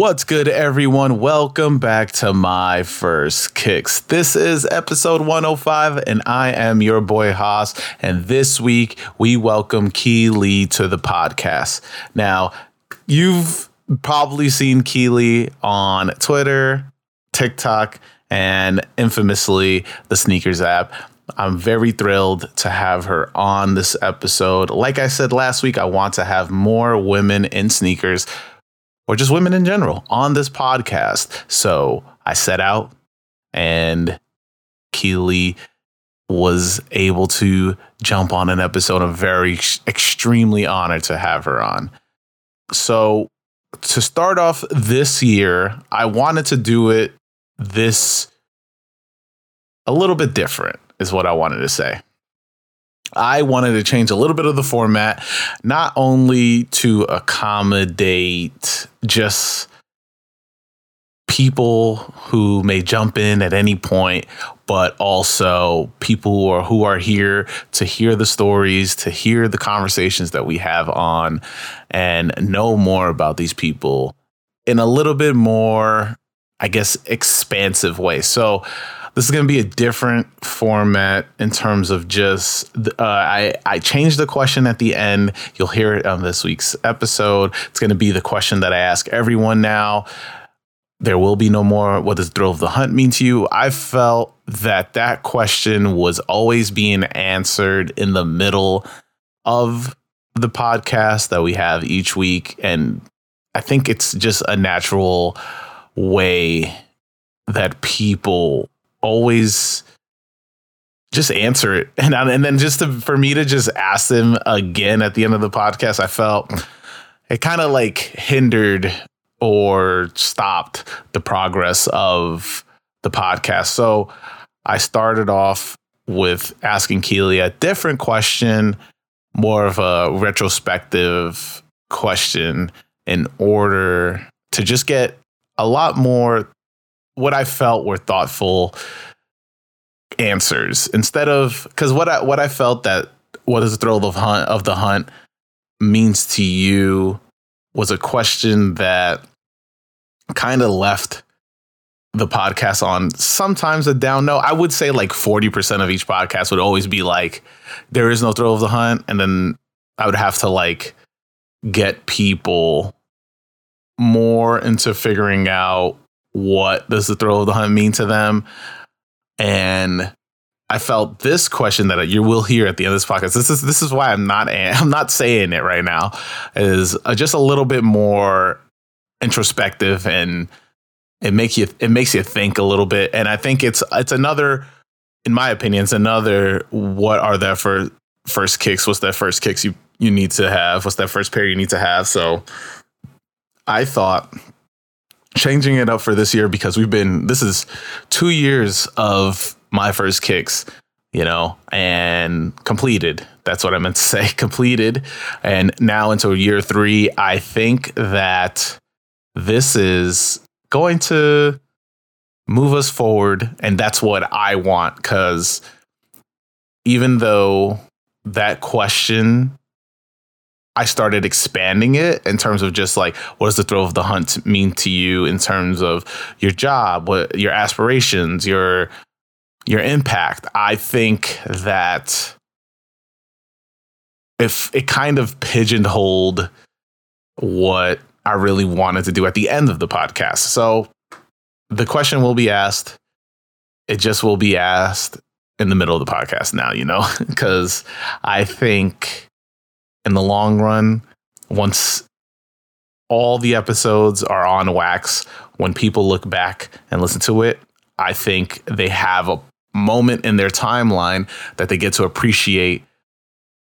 What's good, everyone? Welcome back to my first kicks. This is episode 105, and I am your boy Haas. And this week, we welcome Key Lee to the podcast. Now, you've probably seen Key Lee on Twitter, TikTok, and infamously the SNKRS app. I'm very thrilled to have her on this episode. Like I said last week, I want to have more women in sneakers or just women in general on this podcast. So I set out and Key Lee was able to jump on an episode. I'm very extremely honored to have her on. So to start off this year, I wanted to do it this a little bit different, is what I wanted to say. I wanted to change a little bit of the format, not only to accommodate just people who may jump in at any point, but also people who are, who are here to hear the stories, to hear the conversations that we have on, and know more about these people in a little bit more, I guess, expansive way. So, this is going to be a different format in terms of just uh, I I changed the question at the end. You'll hear it on this week's episode. It's going to be the question that I ask everyone now. There will be no more. What does thrill of the hunt mean to you? I felt that that question was always being answered in the middle of the podcast that we have each week, and I think it's just a natural way that people always just answer it. And and then just to, for me to just ask them again at the end of the podcast i felt it kind of like hindered or stopped the progress of the podcast. So i started off with asking Key Lee a different question more of a retrospective question in order to just get a lot more what I felt were thoughtful answers instead of because what I what I felt that what is the thrill of hunt of the hunt means to you was a question that kind of left the podcast on sometimes a down note. I would say like 40% of each podcast would always be like, there is no thrill of the hunt. And then I would have to like get people more into figuring out what does the thrill of the hunt mean to them? And I felt this question that you will hear at the end of this podcast. This is this is why I'm not I'm not saying it right now. Is uh, just a little bit more introspective and it makes you it makes you think a little bit. And I think it's it's another, in my opinion, it's another. What are their first first kicks? What's that first kicks you you need to have? What's that first pair you need to have? So I thought changing it up for this year because we've been this is two years of my first kicks you know and completed. That's what i meant to say completed. And now into year three i think that this is going to move us forward and that's what i want because even though that question I started expanding it in terms of just like what does the thrill of the hunt mean to you in terms of your job, what your aspirations, your your impact. I think that if it kind of pigeonholed what I really wanted to do at the end of the podcast. So the question will be asked. It just will be asked in the middle of the podcast now, you know, because I think in the long run, once all the episodes are on wax, when people look back and listen to it, I think they have a moment in their timeline that they get to appreciate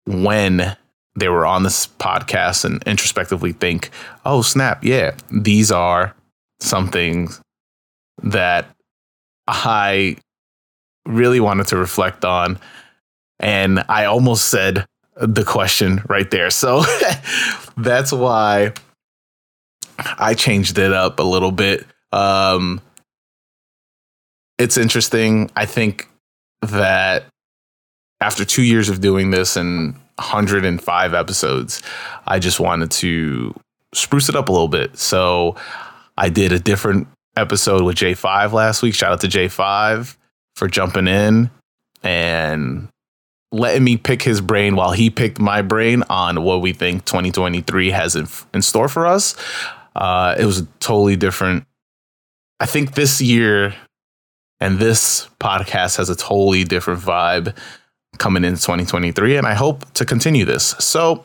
when they were on this podcast and introspectively think, oh, snap, yeah, these are something that I really wanted to reflect on. And I almost said, the question right there. So that's why I changed it up a little bit. Um, it's interesting. I think that after two years of doing this and 105 episodes, I just wanted to spruce it up a little bit. So I did a different episode with J5 last week. Shout out to J5 for jumping in and letting me pick his brain while he picked my brain on what we think 2023 has in, in store for us. Uh, it was a totally different. I think this year and this podcast has a totally different vibe coming into 2023, and I hope to continue this. So,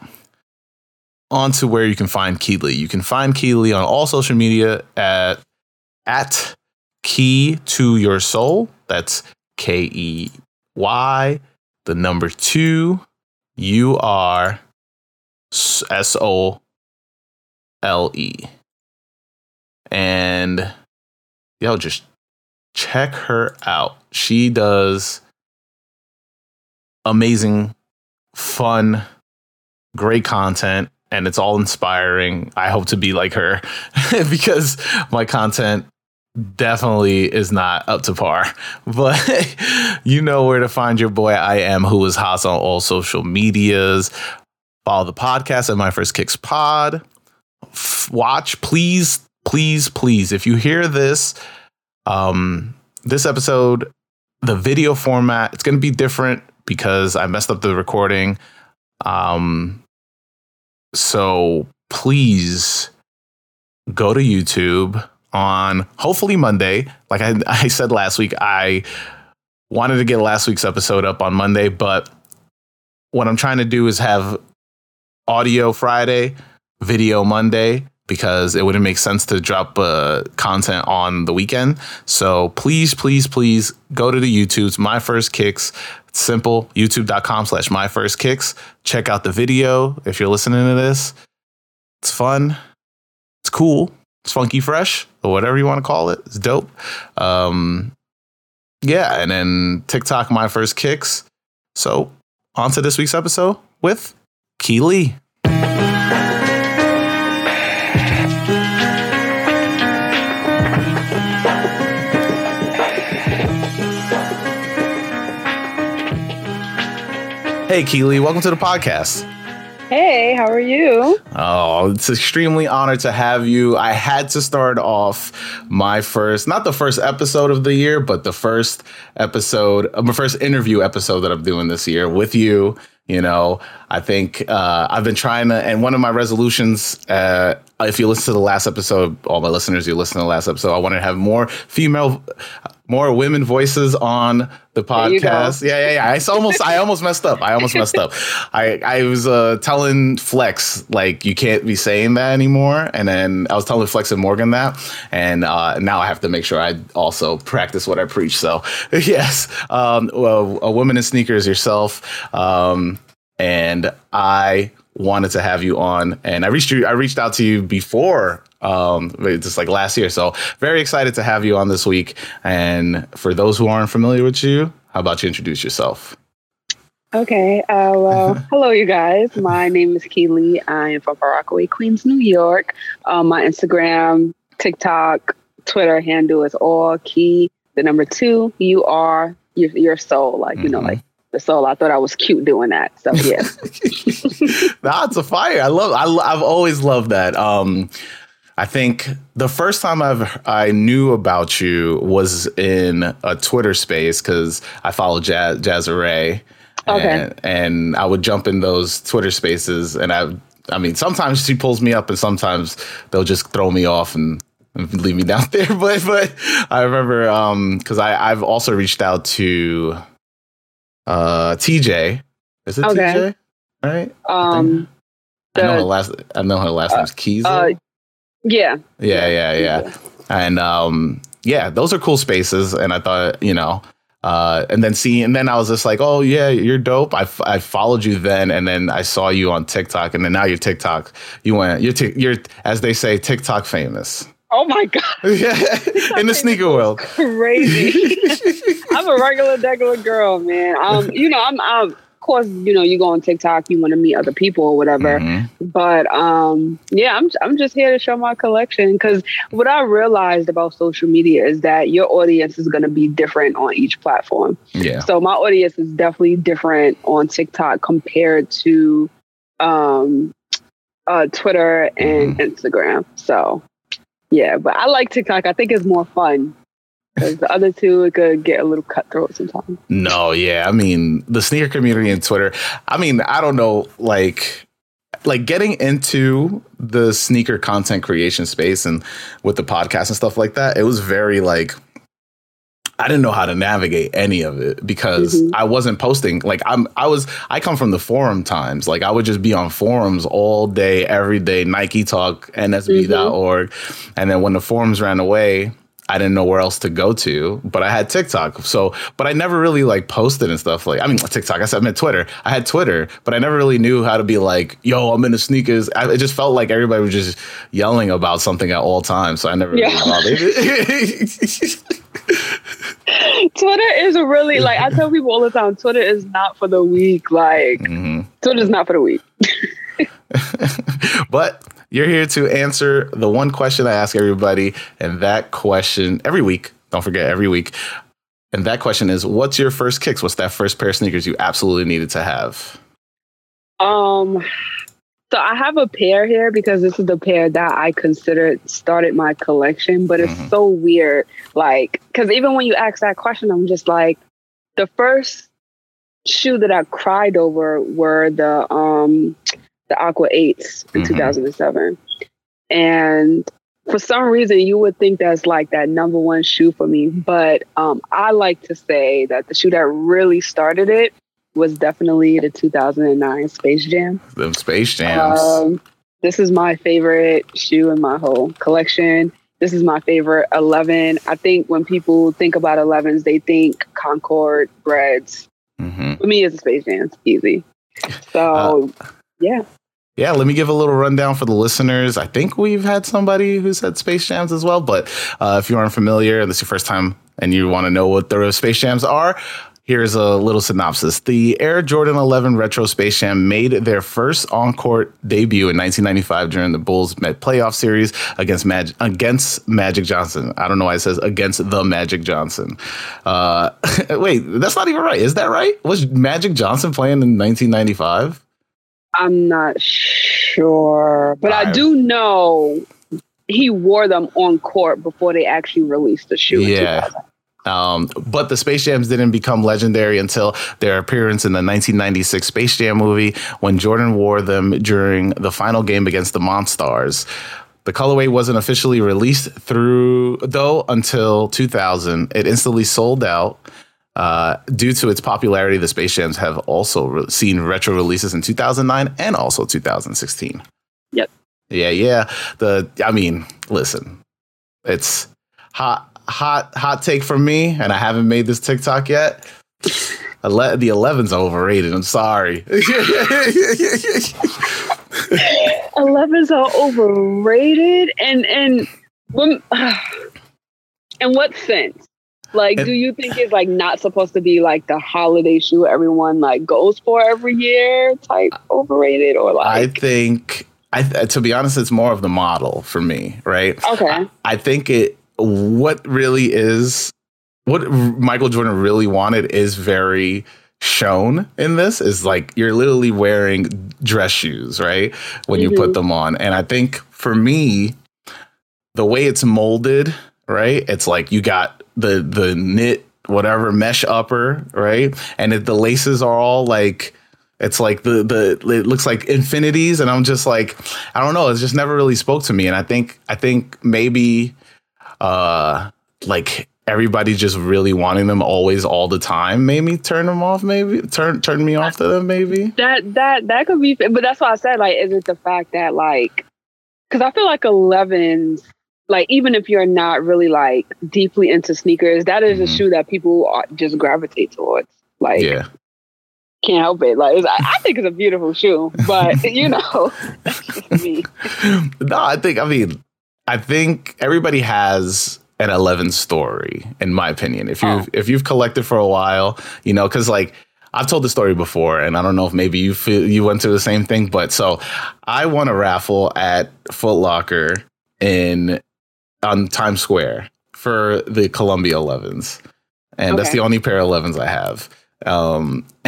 on to where you can find Key Lee. You can find Key Lee on all social media at at Key to Your Soul. That's K E Y, the number two, U R S O L E. And y'all just check her out. She does amazing, fun, great content, and it's all inspiring. I hope to be like her because my content definitely is not up to par. But you know where to find your boy I am, who is hot on all social medias. Follow the podcast at My First Kicks Pod. Watch, please, please, please. If you hear this, um, this episode, the video format, it's going to be different because I messed up the recording. Um, so please go to YouTube on hopefully Monday. Like I, I said last week, I wanted to get last week's episode up on Monday, but what I'm trying to do is have audio Friday, video Monday, because it wouldn't make sense to drop uh, content on the weekend. So please, please, please go to the YouTube's My First Kicks. It's simple. YouTube.com slash My First Kicks. Check out the video if you're listening to this. It's fun. It's cool. Funky fresh or whatever you want to call it. It's dope. Um, yeah, and then TikTok My First Kicks. So on to this week's episode with Key Lee. Hey, Key Lee, welcome to the podcast. Hey, how are you? Oh, it's extremely honored to have you. I had to start off my first, not the first episode of the year, but the first episode, uh, my first interview episode that I'm doing this year with you. You know, I think uh, I've been trying to, and one of my resolutions, uh, if you listen to the last episode, all my listeners, you listen to the last episode, I want to have more female more women voices on the podcast. Yeah, yeah, yeah. I almost I almost messed up. I almost messed up. I I was uh, telling Flex like you can't be saying that anymore, and then I was telling Flex and Morgan that, and uh, now I have to make sure I also practice what I preach. So yes, um, well, a woman in sneakers yourself, um, and I wanted to have you on and i reached you i reached out to you before um, just like last year. So very excited to have you on this week. And for those who aren't familiar with you, how about you introduce yourself? Okay. Uh, well, hello, you guys. My name is Key Lee. I am from Far Rockaway, Queens, New York. Um, my Instagram, TikTok, Twitter handle is all key. The number two, you are your, your soul. Like, mm-hmm. you know, mm-hmm. like the soul. I thought I was cute doing that. So yeah. That's a fire. I love. I, I've always loved that. Um, I think the first time I've I knew about you was in a Twitter space because I follow Jazz Jazzare. Okay. And, and I would jump in those Twitter spaces, and I, I mean, sometimes she pulls me up, and sometimes they'll just throw me off and, leave me down there. But but I remember um because I I've also reached out to uh TJ. Is it okay. TJ? Right. Um. I, I know her last. I know her last uh, name's Keys. Uh, yeah. Yeah, yeah, yeah. And um, yeah, those are cool spaces. And I thought, you know, uh, and then see, and then I was just like, oh yeah, you're dope. I, f- I followed you then, and then I saw you on TikTok, and then now you're TikTok. You went, you're t- you're as they say, TikTok famous. Oh my god! yeah, in the sneaker world, crazy. I'm a regular, regular girl, man. Um, you know, I'm I'm of course, you know, you go on TikTok, you want to meet other people or whatever. Mm-hmm. But um, yeah, I'm I'm just here to show my collection because what I realized about social media is that your audience is going to be different on each platform. Yeah. So my audience is definitely different on TikTok compared to um, uh, Twitter and mm-hmm. Instagram. So yeah, but I like TikTok. I think it's more fun because the other two it could get a little cutthroat sometimes. No, yeah, I mean the sneaker community and Twitter. I mean, I don't know, like like getting into the sneaker content creation space and with the podcast and stuff like that. It was very like I didn't know how to navigate any of it because mm-hmm. I wasn't posting. Like I'm, I was, I come from the forum times. Like I would just be on forums all day, every day. Nike Talk, NSB.org, mm-hmm. and then when the forums ran away, I didn't know where else to go to, but I had TikTok. So, but I never really like posted and stuff like, I mean, TikTok, I said, I meant Twitter. I had Twitter, but I never really knew how to be like, yo, I'm in the sneakers. I, it just felt like everybody was just yelling about something at all times. So I never yeah. really Twitter is really like, I tell people all the time, Twitter is not for the weak. Like, mm-hmm. Twitter is not for the weak. but you're here to answer the one question I ask everybody, and that question every week. Don't forget every week. And that question is, what's your first kicks? What's that first pair of sneakers you absolutely needed to have? Um, so I have a pair here because this is the pair that I considered started my collection, but it's mm-hmm. so weird. Like, because even when you ask that question, I'm just like, the first shoe that I cried over were the um the Aqua 8s in mm-hmm. 2007. And for some reason, you would think that's like that number one shoe for me. But um, I like to say that the shoe that really started it was definitely the 2009 Space Jam. The Space Jams. Um, this is my favorite shoe in my whole collection. This is my favorite 11. I think when people think about 11s, they think Concord, Breds. Mm-hmm. For me, it's a Space Jam. It's easy. So, uh, yeah. Yeah, let me give a little rundown for the listeners. I think we've had somebody who said Space Jams as well, but uh, if you aren't familiar and this is your first time and you want to know what the Space Jams are, Here's a little synopsis. The Air Jordan 11 Retro Space Jam made their first on-court debut in 1995 during the Bulls Met playoff series against Mag- against Magic Johnson. I don't know why it says against the Magic Johnson. Uh, wait, that's not even right. Is that right? Was Magic Johnson playing in 1995? I'm not sure, but I, I do know he wore them on court before they actually released the shoe. Yeah. Um, but the Space Jams didn't become legendary until their appearance in the 1996 Space Jam movie when Jordan wore them during the final game against the Monstars. The colorway wasn't officially released through though until 2000. It instantly sold out. Uh, due to its popularity, the Space Jams have also re- seen retro releases in 2009 and also 2016. Yep. Yeah, yeah. The I mean, listen, it's hot, hot, hot take from me, and I haven't made this TikTok yet. Ele- the 11's overrated. I'm sorry. 11s are overrated, and and when, in what sense? Like, do you think it's like not supposed to be like the holiday shoe everyone like goes for every year type overrated or like? I think I to be honest, it's more of the model for me, right? Okay. I, I think it what really is what Michael Jordan really wanted is very shown in this is like you're literally wearing dress shoes, right? When mm-hmm. you put mm-hmm. them on. And I think for me, the way it's molded, right? It's like you got the the knit whatever mesh upper, right? And it, the laces are all like it's like the the it looks like infinities, and I'm just like I don't know. It just never really spoke to me, and I think I think maybe uh like everybody just really wanting them always all the time made me turn them off maybe turn turn me off to them maybe that that that could be but that's why i said like is it the fact that like because i feel like 11s like even if you're not really like deeply into sneakers, that is mm-hmm. a shoe that people just gravitate towards. Like, yeah, can't help it. Like, I, I think it's a beautiful shoe, but you know, me. No, I think I mean, I think everybody has an 11 story, in my opinion. If you oh. if you've collected for a while, you know, because like I've told the story before, and I don't know if maybe you feel you went through the same thing, but so I won a raffle at Foot Locker in on Times Square for the Columbia 11s, and okay. that's the only pair of 11s I have. Um,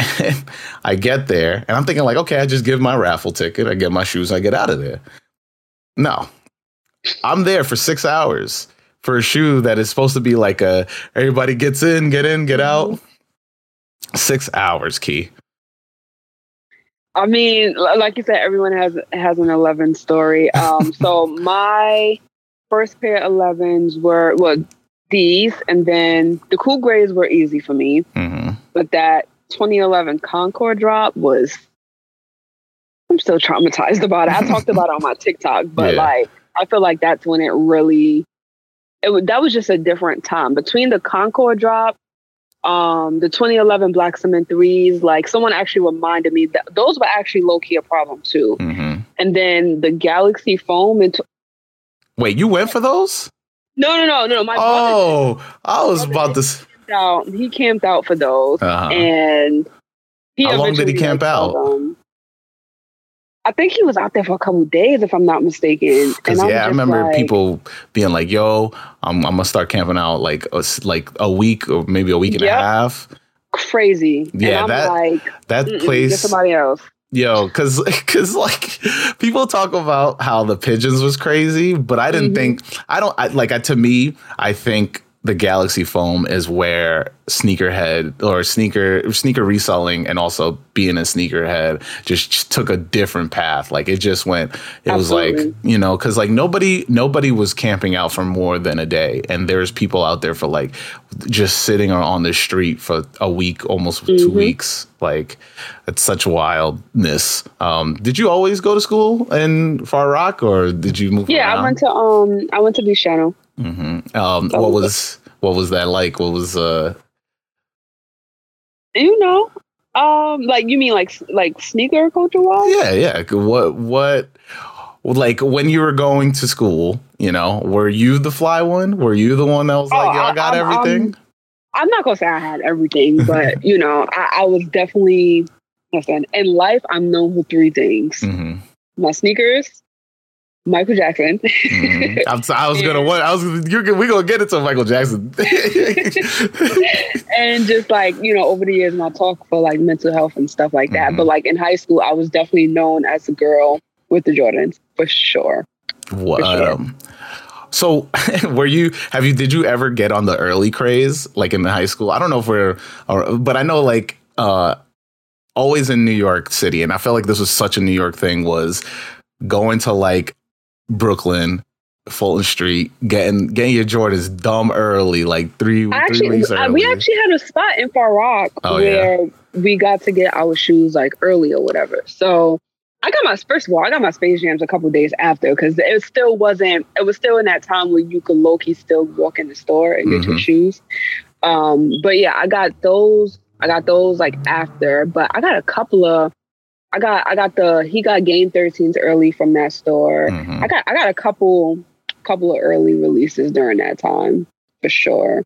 I get there, and I'm thinking like, okay, I just give my raffle ticket, I get my shoes, I get out of there. No, I'm there for six hours for a shoe that is supposed to be like a everybody gets in, get in, get out. Mm-hmm. Six hours, key. I mean, like you said, everyone has has an eleven story. Um, so my first pair of elevens were well these, and then the cool grays were easy for me. Mm-hmm. But that 2011 Concord drop was, I'm still traumatized about it. I talked about it on my TikTok, but yeah. like I feel like that's when it really it that was just a different time between the Concord drop, um, the 2011 Black Cement threes. Like someone actually reminded me that those were actually low key a problem too. Mm-hmm. And then the Galaxy foam. And t- wait, you went for those? No, no, no, no. My oh, brother, I was about to. Camped out, he camped out for those, uh-huh. and he how long did he camp out? Them. I think he was out there for a couple days, if I'm not mistaken. Because yeah, I remember like, people being like, "Yo, I'm, I'm, gonna start camping out like a, like a week or maybe a week and yep. a half." Crazy. Yeah, that like, that place. Get somebody else. Yo, cause, cause like people talk about how the pigeons was crazy, but I didn't mm-hmm. think I don't I, like I, to me. I think the Galaxy Foam is where sneakerhead or sneaker sneaker reselling and also being a sneakerhead just took a different path. Like it just went. It Absolutely. was like you know because like nobody nobody was camping out for more than a day, and there's people out there for like just sitting on the street for a week, almost mm-hmm. two weeks. Like it's such wildness. Um, did you always go to school in Far Rock, or did you move? Yeah, around? I went to um I went to Buchanan. Mm-hmm. Um, what was what was that like? What was uh? You know, um, like you mean like like sneaker culture wise? Yeah, yeah. What what? Like when you were going to school, you know, were you the fly one? Were you the one that was like, oh, I, got I'm, everything"? I'm, I'm, not gonna say I had everything, but you know, I, I, was definitely. Listen, in life, I'm known for three things: mm-hmm. my sneakers, Michael Jackson. mm-hmm. i was gonna what I was you're we gonna get into Michael Jackson. and just like you know, over the years, my talk for like mental health and stuff like that. Mm-hmm. But like in high school, I was definitely known as a girl with the Jordans for sure. What? Sure. Um, so, were you? Have you? Did you ever get on the early craze, like in the high school? I don't know if we're, or, but I know like. uh always in New York City, and I felt like this was such a New York thing. Was going to like Brooklyn, Fulton Street, getting getting your Jordans dumb early, like three, actually, three weeks early. We actually had a spot in Far Rock oh, where yeah. we got to get our shoes like early or whatever. So I got my first of all, I got my Space Jams a couple days after because it still wasn't. It was still in that time where you could low key still walk in the store and get mm-hmm. your shoes. Um, but yeah, I got those. I got those like after, but I got a couple of I got I got the he got game 13s early from that store. Mm-hmm. I got I got a couple couple of early releases during that time for sure.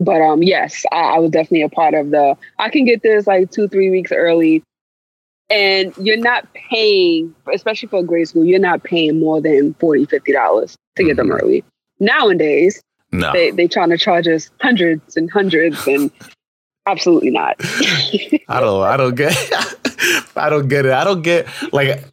But um yes, I, I was definitely a part of the I can get this like two, three weeks early. And you're not paying, especially for grade school, you're not paying more than 40 $50 to get mm-hmm. them early. Nowadays, no. they they trying to charge us hundreds and hundreds and absolutely not. I don't I don't get I don't get it. I don't get like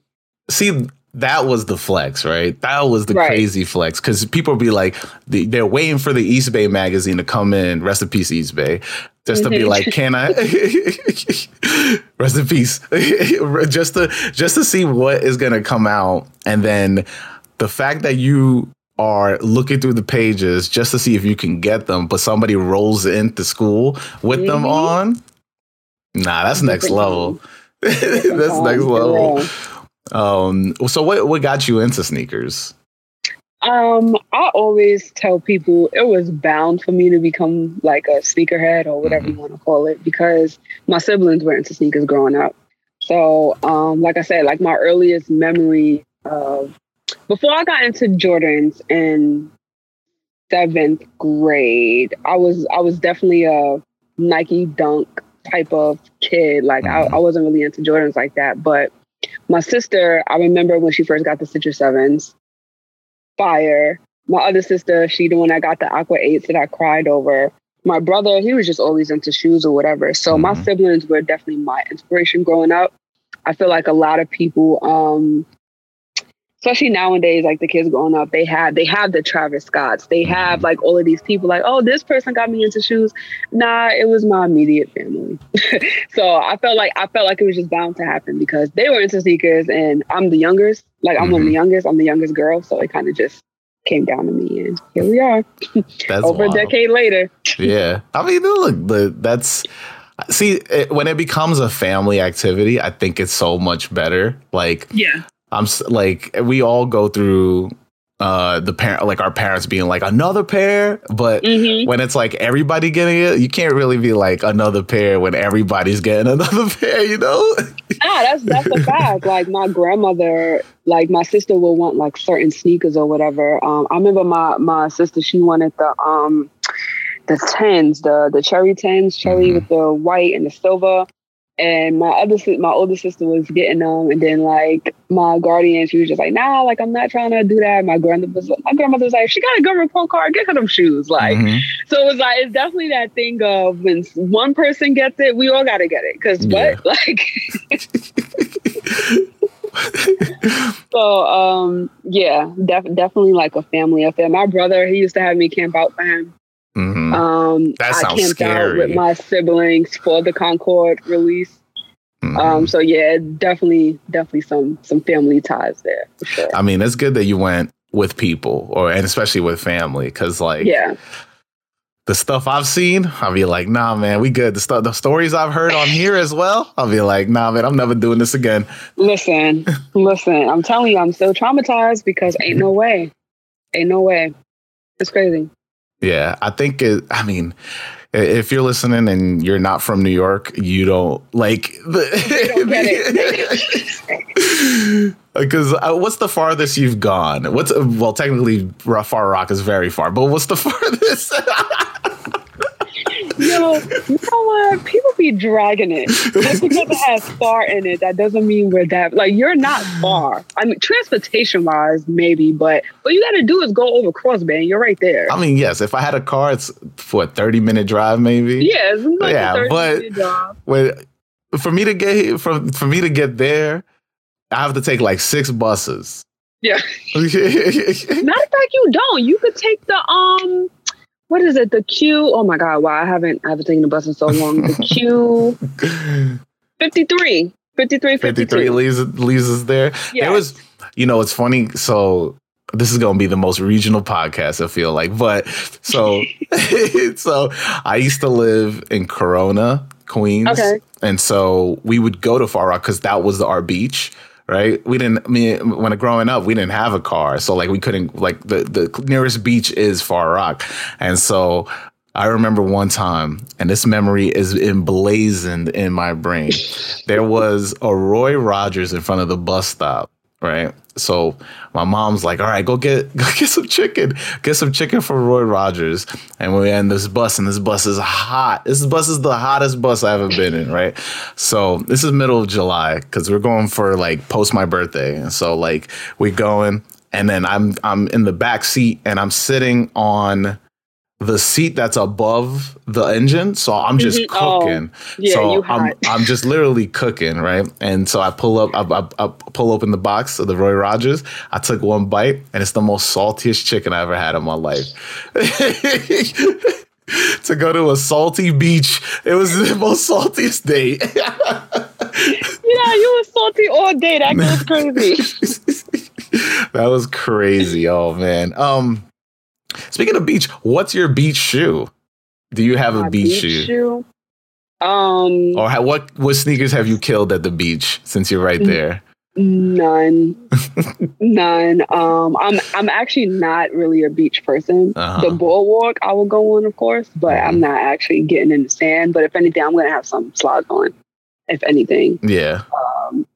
see that was the flex, right? That was the right. crazy flex because people be like, they're waiting for the Eastbay magazine to come in. Rest in peace, Eastbay, just to be mm-hmm. like, can I? rest in peace. just to just to see what is gonna come out, and then the fact that you are looking through the pages just to see if you can get them, but somebody rolls into school with mm-hmm. them on. Nah, that's next level. That's next level. Um, so what what got you into sneakers? Um, I always tell people it was bound for me to become like a sneakerhead or whatever mm-hmm. you want to call it because my siblings were into sneakers growing up. So, um, like I said, like my earliest memory of before I got into Jordans in seventh grade, I was I was definitely a Nike Dunk type of kid. Like mm-hmm. I, I wasn't really into Jordans like that. But my sister, I remember when she first got the Citrus Sevens, fire. My other sister, she the one that got the Aqua Eights that I cried over. My brother, he was just always into shoes or whatever. So mm-hmm. my siblings were definitely my inspiration growing up. I feel like a lot of people um, especially nowadays, like the kids growing up, they have they have the Travis Scotts. They have like all of these people like, oh, this person got me into shoes. Nah, it was my immediate family. so I felt like I felt like it was just bound to happen because they were into sneakers and I'm the youngest. Like I'm mm-hmm. one of the mm-hmm. youngest. I'm the youngest girl. So it kind of just came down to me and here we are. Over wild. a decade later. yeah. I mean, look, that's see it, when it becomes a family activity, I think it's so much better. Like, yeah, I'm like we all go through uh the parent like our parents being like another pair? But mm-hmm. when it's like everybody getting it you can't really be like another pair when everybody's getting another pair you know? Ah that's that's a fact. Like my grandmother like my sister will want like certain sneakers or whatever. Um i remember my my sister she wanted the um the tens the the cherry tens cherry mm-hmm. with the white and the silver and my other my older sister was getting them, and then like my guardian, she was just like, "Nah, like I'm not trying to do that." My grandmother was my grandmother was like, "She got a good report card, get her them shoes." Like, mm-hmm. so it was like it's definitely that thing of when one person gets it, we all got to get it. Because yeah. what, like. so um yeah, def- definitely like a family affair. My brother, he used to have me camp out for him. Mm-hmm. Um, that sounds I camped scary. out with my siblings for the Concord release. Mm-hmm. Um, so yeah, definitely, definitely some some family ties there. Sure. I mean, it's good that you went with people, or and especially with family, because like, yeah, the stuff I've seen, I'll be like, nah, man, we good. The stuff, the stories I've heard on here as well, I'll be like, nah, man, I'm never doing this again. Listen, listen, I'm telling you, I'm still traumatized because ain't no way, ain't no way. It's crazy. Yeah, I think it, I mean, if you're listening and you're not from New York, you don't like the. Because uh, what's the farthest you've gone? What's well, technically, Far Rock is very far, but what's the farthest? Yo, you know what? People be dragging it. Just because it has far in it, that doesn't mean we're that like you're not far. I mean, transportation wise, maybe, but what you gotta do is go over Cross Bay. You're right there. I mean, yes, if I had a car, it's for a 30 minute drive, maybe. Yeah, like yeah, but when, for me to get from for me to get there, I have to take like six buses. Yeah. Matter of fact, you don't. You could take the um what is it? The Q. Oh my God! Wow, I haven't I haven't taken the bus in so long. The Q. 53. 53, 53 leaves leaves us there. Yes. There was, you know, it's funny. So this is gonna be the most regional podcast. I feel like, but so so I used to live in Corona, Queens, okay. and so we would go to Far Rock because that was the, our beach right? We didn't. I mean, when growing up, we didn't have a car, so like we couldn't. Like the the nearest beach is Far Rock, and so I remember one time, and this memory is emblazoned in my brain. there was a Roy Rogers in front of the bus stop, right? So my mom's like, "All right, go get go get some chicken. Get some chicken for Roy Rogers." And we're in this bus, and this bus is hot. This bus is the hottest bus I've ever been in, right? So this is middle of July because we're going for like post my birthday, and so like we going, and then I'm I'm in the back seat, and I'm sitting on the seat that's above the engine. So I'm just mm-hmm. cooking. Oh, yeah, so I'm I'm just literally cooking, right? And so I pull up, I, I, I, pull open the box of the Roy Rogers. I took one bite, and it's the most saltiest chicken I ever had in my life. to go to a salty beach, it was the most saltiest day. yeah, you were salty all day. That was crazy. that was crazy. Oh man. Um Speaking of beach, what's your beach shoe? Do you have My a beach, beach shoe? shoe? Um, or how, what what sneakers have you killed at the beach since you're right there? None, none. Um, I'm I'm actually not really a beach person. Uh-huh. The boardwalk I will go on, of course, but mm-hmm. I'm not actually getting in the sand. But if anything, I'm gonna have some slides on. If anything, yeah. Um,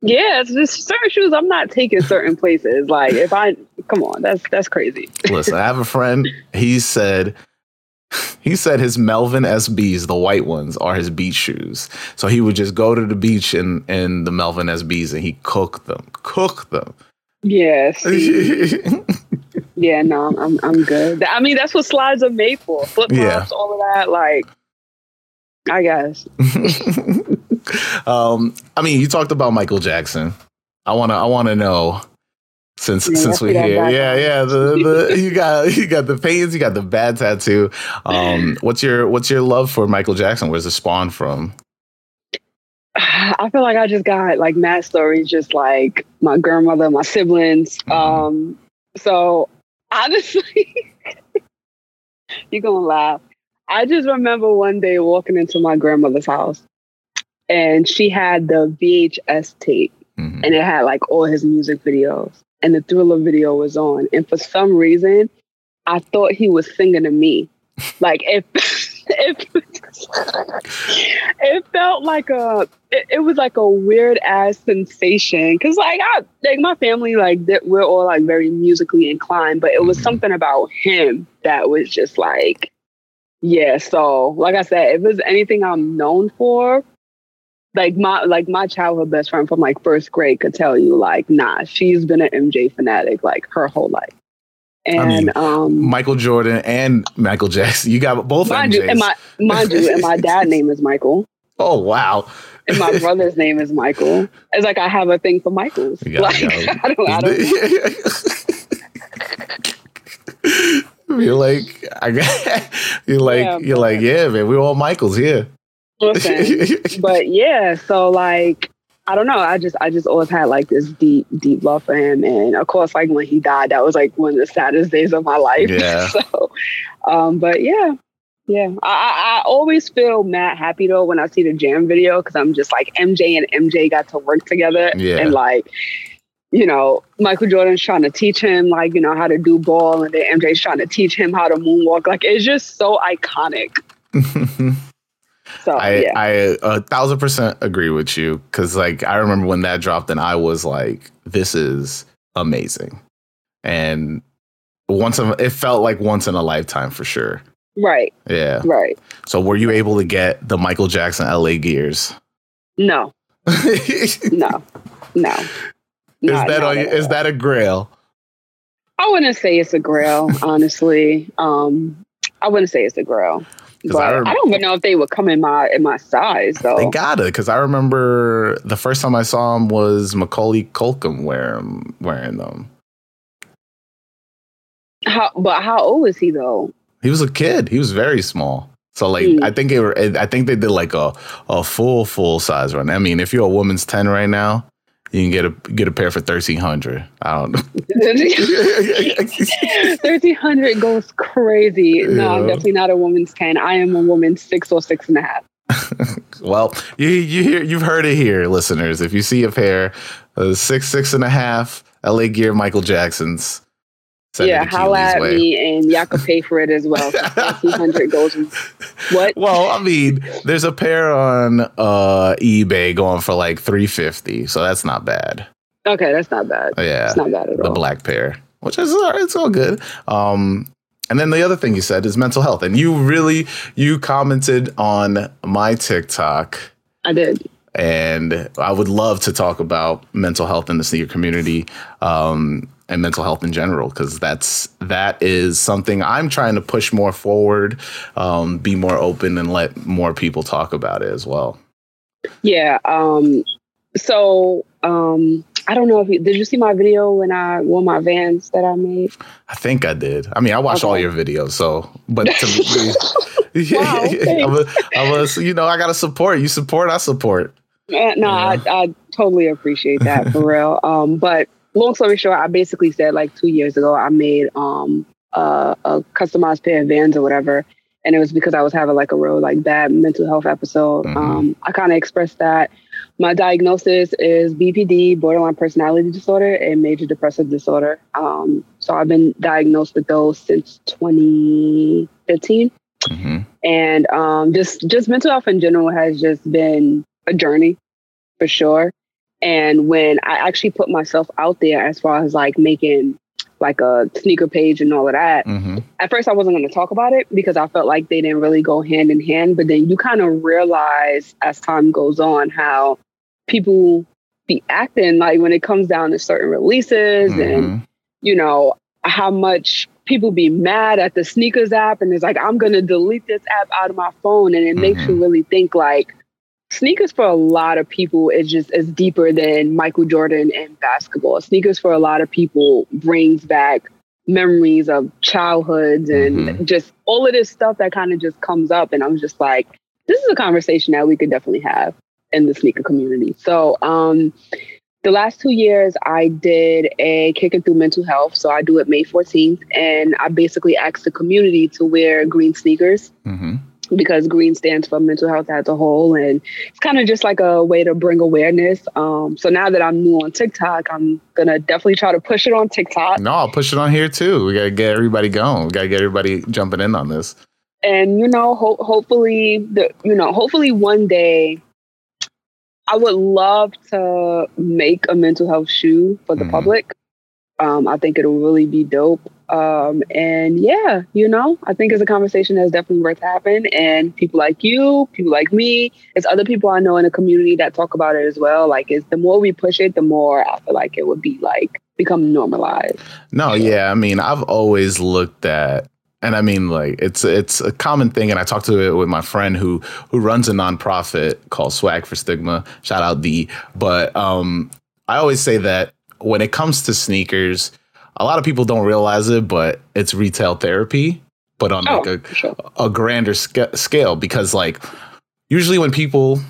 yeah, it's just certain shoes. I'm not taking certain places. Like if I come on, that's that's crazy. Listen, I have a friend. He said He said his Melvin SBs, the white ones, are his beach shoes. So he would just go to the beach in, in the Melvin SBs and he cooked them. Cook them. Yes. yeah, no, I'm I'm good. I mean, that's what slides are made for. Flip flops, Yeah. all of that. Like, I guess. um, I mean, you talked about Michael Jackson. I wanna I wanna know since Yeah, since we're here. Yeah, yeah. The, the you got you got the pains, you got the bad tattoo. Um, what's your what's your love for Michael Jackson? Where's the spawn from? I feel like I just got like mad stories, just like my grandmother, my siblings. Mhm. Um, so honestly, you're gonna laugh. I just remember one day walking into my grandmother's house, and she had the VHS tape, Mhm. and it had like all his music videos, and the Thriller video was on, and for some reason, I thought he was singing to me, like if. It, it felt like a it, it was like a weird ass sensation because like I like my family like that we're all like very musically inclined, but it was Mhm. something about him that was just like yeah. So like I said, if there's anything I'm known for, like my like my childhood best friend from like first grade could tell you like nah, she's been an MJ fanatic like her whole life. And mean, um Michael Jordan and Michael Jackson. You got both mind you, and my mind you, and my dad name is Michael. oh wow. and my brother's name is Michael. It's like I have a thing for Michaels. Like I don't, I don't. you're like, I got, you're like, Yeah, you're like, yeah, man, we're all Michaels here. Listen, but yeah, so like I don't know. I just I just always had like this deep deep love for him, and of course, like when he died, that was like one of the saddest days of my life. Yeah. so, um, but yeah. Yeah, I, I, I always feel mad happy though when I see the jam video because I'm just like MJ and MJ got to work together Yeah. and like you know Michael Jordan's trying to teach him like you know how to do ball and then MJ's trying to teach him how to moonwalk like it's just so iconic. So I, yeah, I a thousand percent agree with you because like I remember when that dropped and I was like, this is amazing, and once it felt like once in a lifetime for sure. right, Yeah. right. So were you able to get the Michael Jackson LA gears? No, is no, no. Not- that not at is that a grail? I wouldn't say it's a grail, honestly. Um, I wouldn't say it's a grail. But I I, don't even know if they would come in my in my size though. They gotta because I remember the first time I saw him was Macaulay Culkin wearing wearing them. How, but how old is he though? He was a kid. He was very small. So like Mm. I think they were I think they did like a a full full size run. I mean, if you're a woman's 10 right now, you can get a get a pair for 1300. I don't know. Thirteen hundred goes crazy. No, I'm definitely not a woman's ten. I am a woman's six or six and a half. well, you you hear you've heard it here, listeners. If you see a pair, uh, six six and a half LA Gear Michael Jacksons. Send yeah, holla at way. me and y'all can pay for it as well. Thirteen hundred goes. What? Well, I mean, there's a pair on uh, eBay going for like 350, so that's not bad. Okay, that's not bad. Yeah, It's not bad at the all. The black pair, which is all right, it's all good. Um, and then the other thing you said is mental health, and you really you commented on my TikTok, I did. and I would love to talk about mental health in the sneaker community. Um, and mental health in general, because that's that is something I'm trying to push more forward, um, be more open, and let more people talk about it as well. Yeah. Um. So, um, I don't know if you did. You see my video when I wore my Vans that I made? I think I did. I mean, I watch all your videos, so but to be, Wow, I'm a, you know, I gotta support. You support, I support. Uh, no, I, I totally appreciate that for real. Um, but long story short, I basically said like two years ago, I made um uh, a customized pair of Vans or whatever, and it was because I was having like a real like bad mental health episode. Mhm. Um, I kind of expressed that my diagnosis is BPD, borderline personality disorder, and major depressive disorder. Um, so I've been diagnosed with those since 2015 hmm and um, just just mental health in general has just been a journey for sure. And when I actually put myself out there as far as like making like a sneaker page and all of that. Mm-hmm. At first, I wasn't going to talk about it because I felt like they didn't really go hand in hand. But then you kind of realize as time goes on how people be acting like when it comes down to certain releases Mm-hmm. and, you know, how much people be mad at the SNKRS app and it's like, I'm going to delete this app out of my phone. And it makes Mhm. you really think like, sneakers for a lot of people is just is deeper than Michael Jordan and basketball. Sneakers for a lot of people brings back memories of childhoods and Mhm. just all of this stuff that kind of just comes up. And I'm just like, this is a conversation that we could definitely have in the sneaker community. So um the last two years I did a kicking through mental health. So I do it May 14th and I basically asked the community to wear green sneakers Mm-hmm. Because green stands for mental health as a whole and it's kind of just like a way to bring awareness um, so now that i'm new on tiktok i'm gonna definitely try to push it on tiktok No, I'll push it on here too. We gotta get everybody going. We gotta get everybody jumping in on this. and you know ho- hopefully the you know hopefully one day i would love to make a mental health shoe for the Mhm. public um, i think it'll really be dope um, and yeah you know i think it's a conversation that's definitely worth having and people like you people like me it's other people i know in the community that talk about it as well like it's the more we push it the more i feel like it would be like become normalized No, yeah, I mean, I've always looked at and I mean like it's it's a common thing and I talked to it with my friend who who runs a nonprofit called Swag for Stigma. Shout out D. But um I always say that when it comes to sneakers, a lot of people don't realize it, but it's retail therapy, but on oh like a sure. a grander sca- scale because like usually when people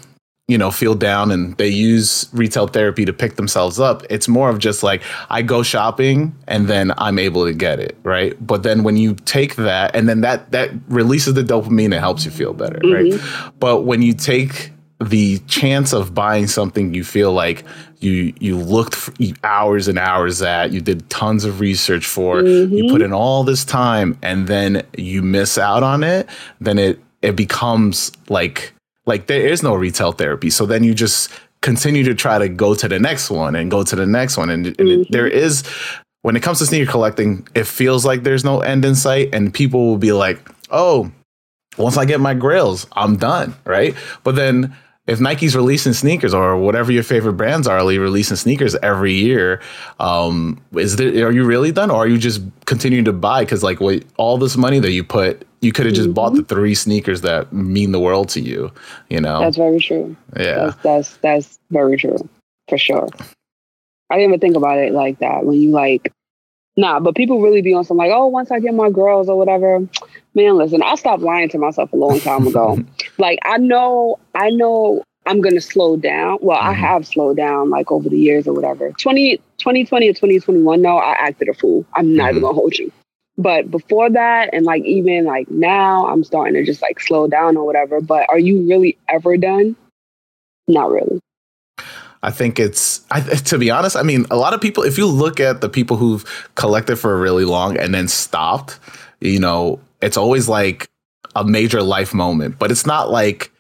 you know feel down and they use retail therapy to pick themselves up it's more of just like i go shopping and then i'm able to get it right? But then when you take that and then that that releases the dopamine it helps you feel better right? Mm-hmm. But when you take the chance of buying something you feel like you you looked for hours and hours at you did tons of research for you put in all this time and then you miss out on it then it it becomes like like there is no retail therapy so then you just continue to try to go to the next one and go to the next one and, and it- Mhm. there is when it comes to sneaker collecting it feels like there's no end in sight and people will be like oh once I get my grails, I'm done, right? But then if Nike's releasing sneakers or whatever your favorite brands are releasing sneakers every year, um, is there are you really done or are you just continuing to buy? Because like what all this money that you put, you could have just bought the three sneakers that mean the world to you, you know? that's very true yeah. That's that's that's very true for sure. I didn't even think about it like that when you like nah, but people really be on some like, oh, once I get my girls or whatever. Man, listen, I stopped lying to myself a long time ago. like I know I know I'm gonna slow down. Well, I Mhm. have slowed down like over the years or whatever. 20, 2020 or 2021, no, I acted a fool. I'm not even Mhm. gonna hold you. But before that, and like even like now, I'm starting to just like slow down or whatever. But are you really ever done? Not really. I think it's, I, to be honest, I mean, a lot of people, if you look at the people who've collected for really long and then stopped, you know, it's always like a major life moment, but it's not like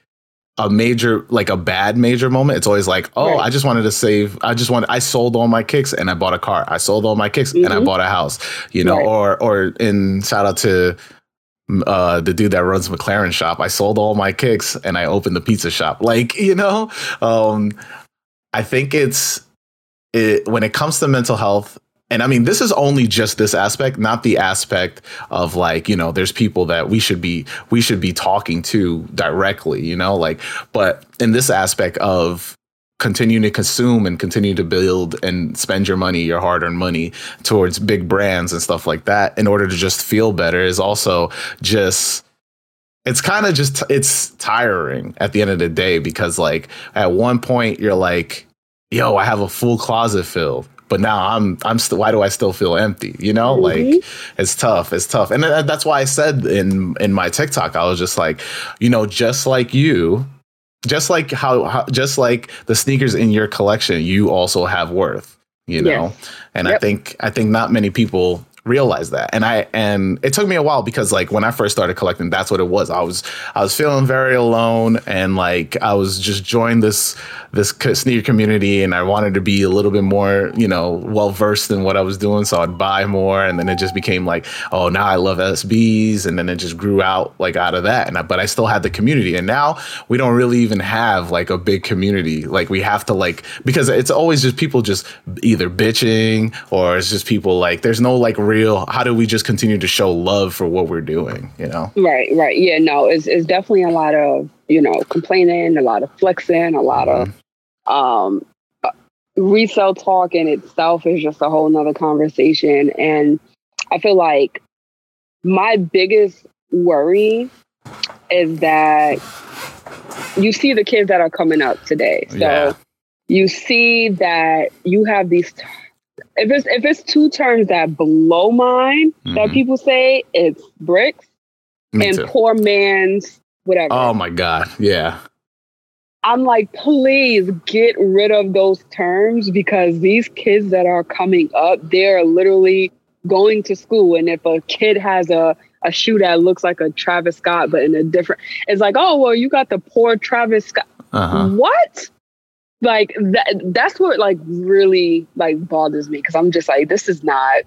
a major, like a bad major moment. It's always like, oh, Right. I just wanted to save, I just wanted, I sold all my kicks and I bought a car. I sold all my kicks and I Mhm. bought a house, you know, Right. or, or in shout out to, uh, the dude that runs McLaren shop. I sold all my kicks and I opened the pizza shop. Like, you know, um, I think it's it, when it comes to mental health, and I mean, this is only just this aspect, not the aspect of like, you know, there's people that we should be we should be talking to directly, you know, like, but in this aspect of continuing to consume and continue to build and spend your money, your hard-earned money towards big brands and stuff like that in order to just feel better is also just it's kind of just it's tiring at the end of the day because like at one point you're like yo i have a full closet filled but now i'm i'm still why do i still feel empty you know Mhm. like it's tough it's tough and tha- that's why i said in in my tiktok i was just like you know just like you just like how, how just like the sneakers in your collection you also have worth you know Yes. and i think i think not many people realize that. And i and it took me a while because like when i first started collecting that's what it was. I was i was feeling very alone and like i was just joined this this sneaker community and i wanted to be a little bit more you know well versed in what i was doing. So i'd buy more and then it just became like oh now i love sbs and then it just grew out like out of that. And I, but i still had the community. And now we don't really even have like a big community. Like we have to like because it's always just people just either bitching or it's just people like there's no like real real? How do we just continue to show love for what we're doing you know? Right right. Yeah no it's, it's definitely a lot of you know complaining a lot of flexing a lot mm-hmm. of um uh, resale talk in itself is just a whole nother conversation. And i feel like my biggest worry is that you see the kids that are coming up today. So yeah. you see that you have these if it's if it's two terms that blow mine mm-hmm. that people say, it's bricks Me and too. poor man's whatever. Oh my god, yeah. I'm like, please get rid of those terms because these kids that are coming up, they're literally going to school. And if a kid has a, a shoe that looks like a Travis Scott, but in a different, it's like, oh, well, you got the poor Travis Scott. Uh-huh. What? Like that that's what like really like bothers me because i'm just like this is not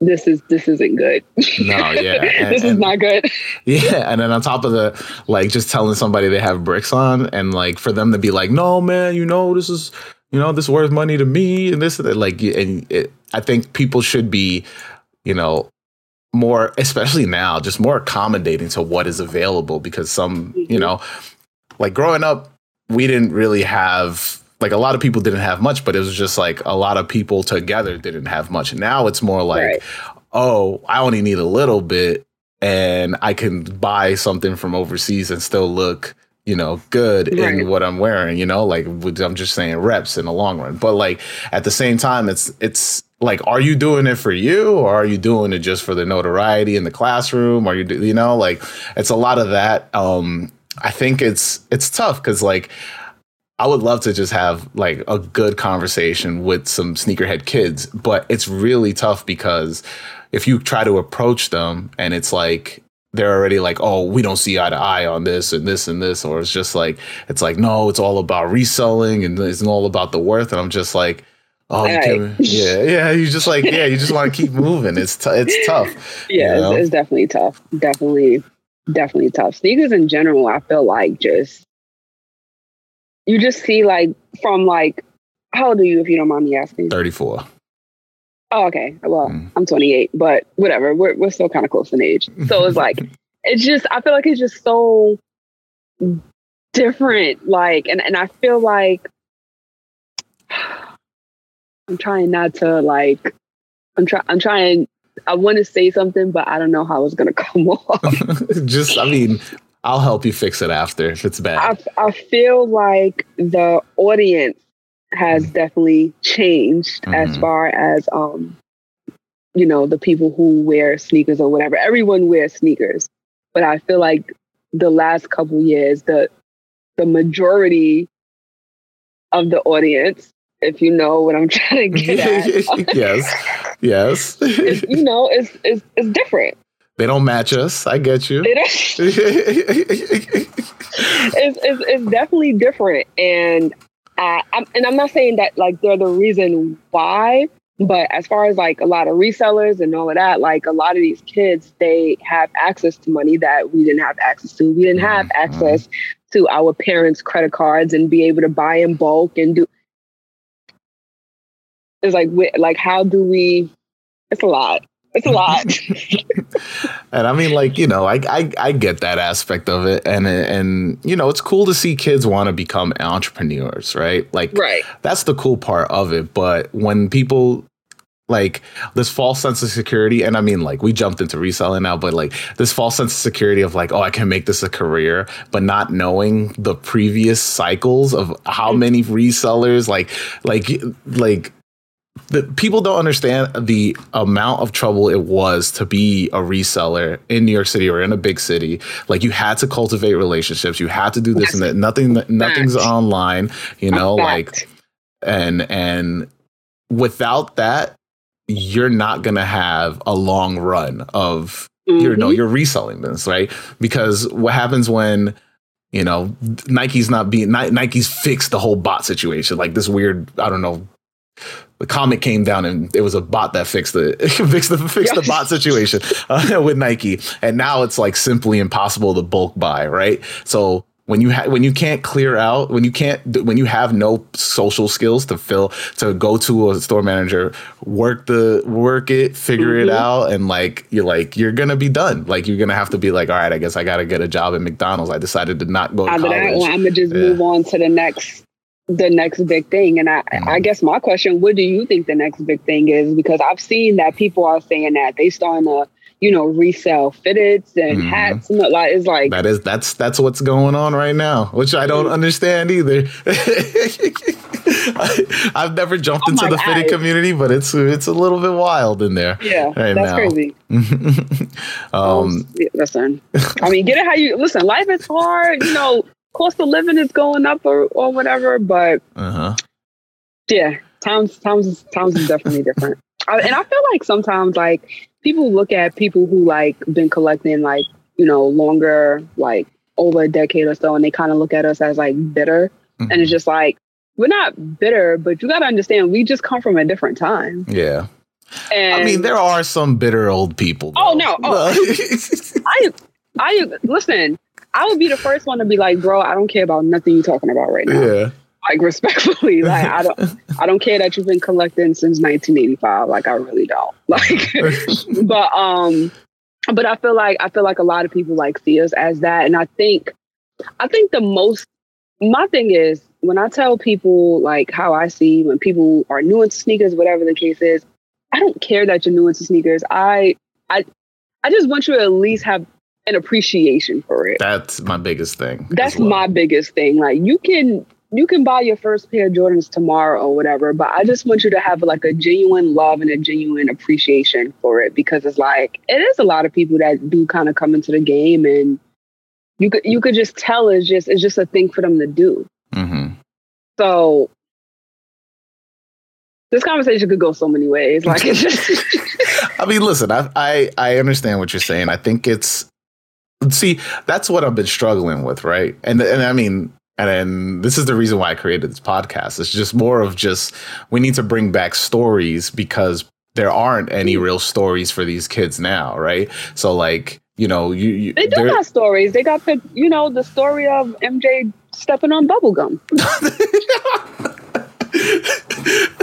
this is this isn't good no yeah and, this is and, not good yeah and then on top of the like just telling somebody they have bricks on and like for them to be like no man you know this is you know this worth money to me and this and that. like and it, i think people should be you know more especially now just more accommodating to what is available because some mm-hmm. you know like growing up we didn't really have like a lot of people didn't have much, but it was just like a lot of people together didn't have much. Now it's more like, right. oh, I only need a little bit and I can buy something from overseas and still look, you know, good right. in what I'm wearing, you know, like I'm just saying reps in the long run. But like at the same time, it's, it's, like are you doing it for you or are you doing it just for the notoriety in the classroom or you you know like it's a lot of that um i think it's it's tough because like I would love to just have like a good conversation with some sneakerhead kids, but it's really tough because if you try to approach them and it's like they're already like, oh, we don't see eye to eye on this and this and this, or it's just like it's like no, it's all about reselling and it's all about the worth, and I'm just like. Oh, right. yeah, yeah. You just like, yeah, you just want to keep moving. It's t- it's tough. Yeah, you know? it's, it's definitely tough. Definitely, definitely tough. Sneakers in general, I feel like just you just see like from like how old are you if you don't mind me asking? 34. Oh, okay. Well, mm. I'm 28, but whatever. We're we're still kind of close in age. So it's like it's just I feel like it's just so different. Like and, and I feel like I'm trying not to like I'm trying I'm trying I want to say something, but I don't know how it's gonna come off. just I mean, I'll help you fix it after if it's bad. I, I feel like the audience has mm-hmm. definitely changed mm-hmm. as far as um you know the people who wear sneakers or whatever everyone wears sneakers but i feel like the last couple years the the majority of the audience if you know what i'm trying to get at yes yes you know it's, it's it's different they don't match us. I get you. it's, it's, it's definitely different. And uh, I'm, and I'm not saying that like they're the reason why, but as far as like a lot of resellers and all of that, like a lot of these kids, they have access to money that we didn't have access to. We didn't have mm-hmm. access to our parents' credit cards and be able to buy in bulk and do. It's like, like how do we? It's a lot. It's a lot. and I mean, like you know, I, I I get that aspect of it, and and you know, it's cool to see kids want to become entrepreneurs, right? Like, right. That's the cool part of it. But when people like this false sense of security and i mean like we jumped into reselling now but like this false sense of security of like oh i can make this a career but not knowing the previous cycles of how mm. many resellers like like like the people don't understand the amount of trouble it was to be a reseller in New York City or in a big city. Like you had to cultivate relationships, you had to do this and that. Nothing, nothing's Fact. online, you know, like, and and without that, you're not to have a long run of mm-hmm. you know you're reselling this right because what happens when you know nike's not being nike's fixed the whole bot situation like this weird i don't know the comet came down and it was a bot that fixed the fixed the fixed yes. the bot situation uh, with Nike, and now it's like simply impossible to bulk buy, right? So when you ha- when you can't clear out when you can't when you have no social skills to fill to go to a store manager work the work it figure mm-hmm. it out and like you're like you're gonna be done like you're gonna have to be like all right i guess i gotta get a job at mcdonald's i decided to not go to college. well, i'm gonna just yeah. move on to the next the next big thing and I, mm-hmm. I guess my question what do you think the next big thing is because i've seen that people are saying that they starting to you know, resell fitteds and mm-hmm. hats. And like it's like that is that's that's what's going on right now, which I don't understand either. I, have never jumped oh into the fitted community, but it's it's a little bit wild in there. Yeah, right that's now. crazy. um, listen, I mean, get it how you listen. Life is hard, you know. Cost of living is going up or, or whatever, but uh-huh. yeah, towns towns towns is definitely different. I, and I feel like sometimes like people look at people who like been collecting like you know longer like over a decade or so and they kind of look at us as like bitter mm-hmm. and it's just like we're not bitter but you got to understand we just come from a different time yeah and, I mean, there are some bitter old people. Though. Oh no! Oh, I, I listen. I would be the first one to be like, bro, I don't care about nothing you're talking about right now. Yeah. Like respectfully like i don't i don't care that you've been collecting since 1985 like i really don't. Like but um but i feel like i feel like a lot of people like see us as that. And i think i think the most my thing is when i tell people like how i see when people are new into sneakers whatever the case is i don't care that you're new into sneakers. I i i just want you to at least have an appreciation for it that's my biggest thing that's well. my biggest thing like you can you can buy your first pair of Jordans tomorrow or whatever, but I just want you to have like a genuine love and a genuine appreciation for it because it's like it is a lot of people that do kind of come into the game and you could you could just tell it's just it's just a thing for them to do. Mm-hmm. So this conversation could go so many ways. Like it's just. I mean, listen, I, I I understand what you're saying. I think it's see that's what I've been struggling with, right? And and I mean, and then this is the reason why I created this podcast. It's just more of just we need to bring back stories because there aren't any mm. real stories for these kids now, right? So like, you know, you, you they do got stories. They got the you know the story of MJ stepping on bubblegum.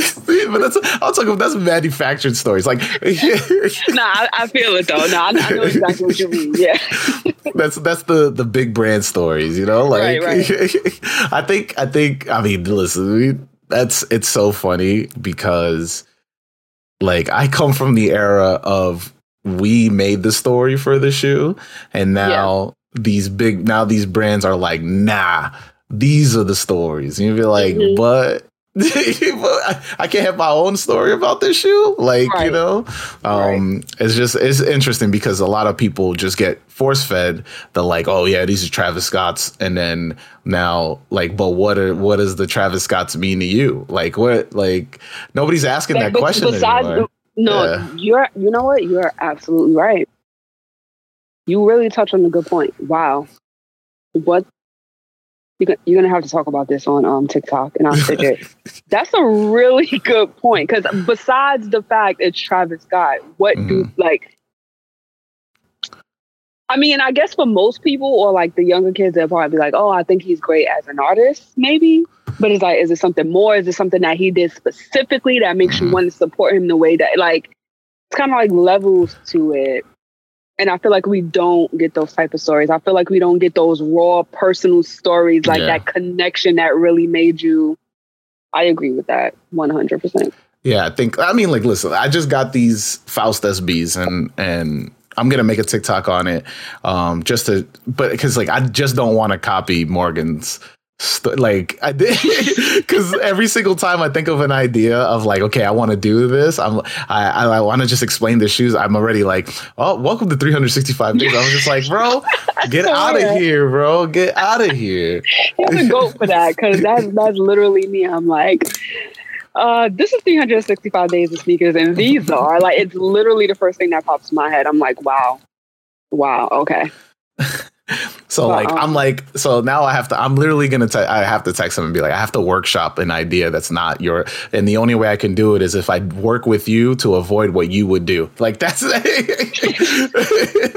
but that's I'll talk about that's manufactured stories. Like, nah, I, I, feel it though. Nah, I, I, know exactly what you mean. Yeah, that's that's the the big brand stories. You know, like right, right. I think I think I mean, listen, that's it's so funny because like I come from the era of we made the story for the shoe, and now. Yeah. These big now these brands are like nah these are the stories. And you'd be like, mm-hmm. but I can't have my own story about this shoe. Like, right. you know, um, right. it's just, it's interesting because a lot of people just get force fed the like, oh yeah, these are Travis Scott's. And then now like, but what are, what does the Travis Scott's mean to you? Like what, like nobody's asking that, that question besides, anymore. No, yeah. you're, you know what? You're absolutely right. You really touched on a good point. Wow. What you're gonna have to talk about this on um TikTok and I'll it. That's a really good point because besides the fact it's Travis Scott, what mm-hmm. do like? I mean, I guess for most people or like the younger kids, they'll probably be like, "Oh, I think he's great as an artist, maybe." But it's like, is it something more? Is it something that he did specifically that makes mm-hmm. you want to support him the way that, like, it's kind of like levels to it and I feel like we don't get those type of stories. I feel like we don't get those raw personal stories, like yeah. that connection that really made you. I agree with that one hundred percent. Yeah, I think. I mean, like, listen, I just got these Faust SBs, and and I'm gonna make a TikTok on it, um, just to, but because like I just don't want to copy Morgan's st- like I did because every single time I think of an idea of like, okay, I want to do this. I'm I I, I want to just explain the shoes. I'm already like, oh, welcome to 365 days. I was just like, bro, get out of here, bro, get out of here. You have to go for that because that's that's literally me. I'm like. uh, this is 365 days of sneakers, and these are like it's literally the first thing that pops in my head. I'm like, wow, wow, okay. So like I'm like so now I have to I'm literally gonna te- I have to text him and be like I have to workshop an idea that's not your and the only way I can do it is if I work with you to avoid what you would do. Like that's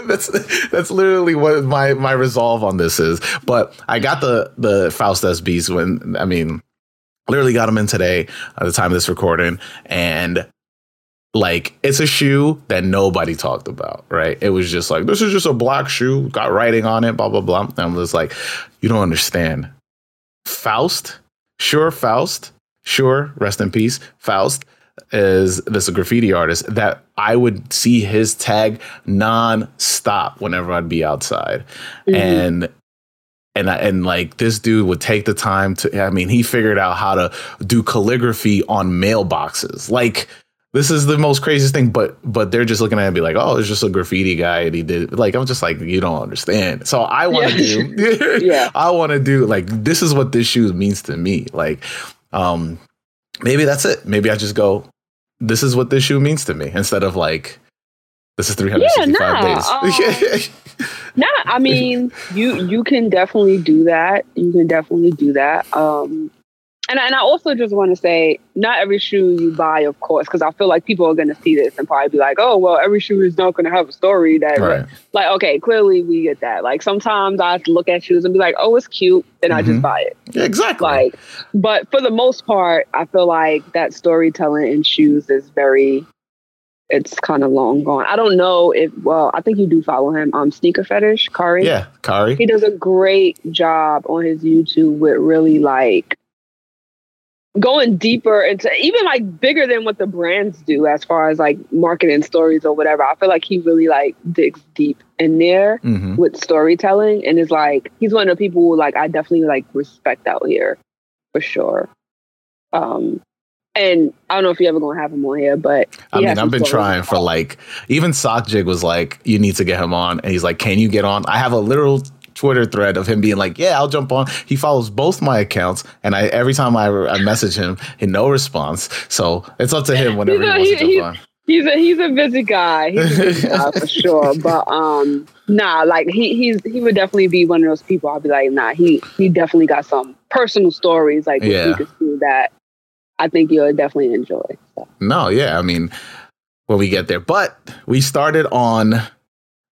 that's that's literally what my my resolve on this is. But I got the the Faust SBs when I mean literally got them in today at the time of this recording and like it's a shoe that nobody talked about, right? It was just like this is just a black shoe, got writing on it, blah blah blah. And I'm just like, you don't understand. Faust, sure, Faust, sure, rest in peace. Faust is this a graffiti artist that I would see his tag non-stop whenever I'd be outside. Mm-hmm. And and and like this dude would take the time to I mean, he figured out how to do calligraphy on mailboxes. Like this is the most craziest thing but but they're just looking at it and be like oh it's just a graffiti guy and he did. Like i'm just like you don't understand. So i want to yeah. do yeah. I want to do like this is what this shoe means to me. Like um maybe that's it. Maybe i just go this is what this shoe means to me instead of like this is 365 yeah, nah, days. um, nah i mean you you can definitely do that. You can definitely do that. Um and I, and I also just want to say, not every shoe you buy, of course, because I feel like people are going to see this and probably be like, "Oh, well, every shoe is not going to have a story." That right. like, okay, clearly we get that. Like sometimes I look at shoes and be like, "Oh, it's cute," and mm-hmm. I just mm-hmm. buy it. exactly. Like, but for the most part, I feel like that storytelling in shoes is very. It's kind of long gone. I don't know if well, I think you do follow him. Um, sneaker fetish, Kari. Yeah, Kari. He does a great job on his YouTube with really like going deeper into even like bigger than what the brands do as far as like marketing stories or whatever. I feel like he really like digs deep in there mm-hmm. with storytelling and is like he's one of the people who like I definitely like respect out here for sure. Um and I don't know if you're ever gonna have him on here, but I mean, I've been trying for like even Sock Jig was like, you need to get him on, and he's like, can you get on? I have a literal Twitter thread of him being like, "Yeah, I'll jump on." He follows both my accounts, and I every time I, I message him, he no response. So it's up to him whenever he, wants to jump on. He's a he's a busy guy. He's a busy guy for sure. But um, nah, like he he's he would definitely be one of those people. I'll be like, nah, he he definitely got some personal stories like yeah. you see that I think you'll definitely enjoy. So. No, yeah, I mean, when we get there, but we started on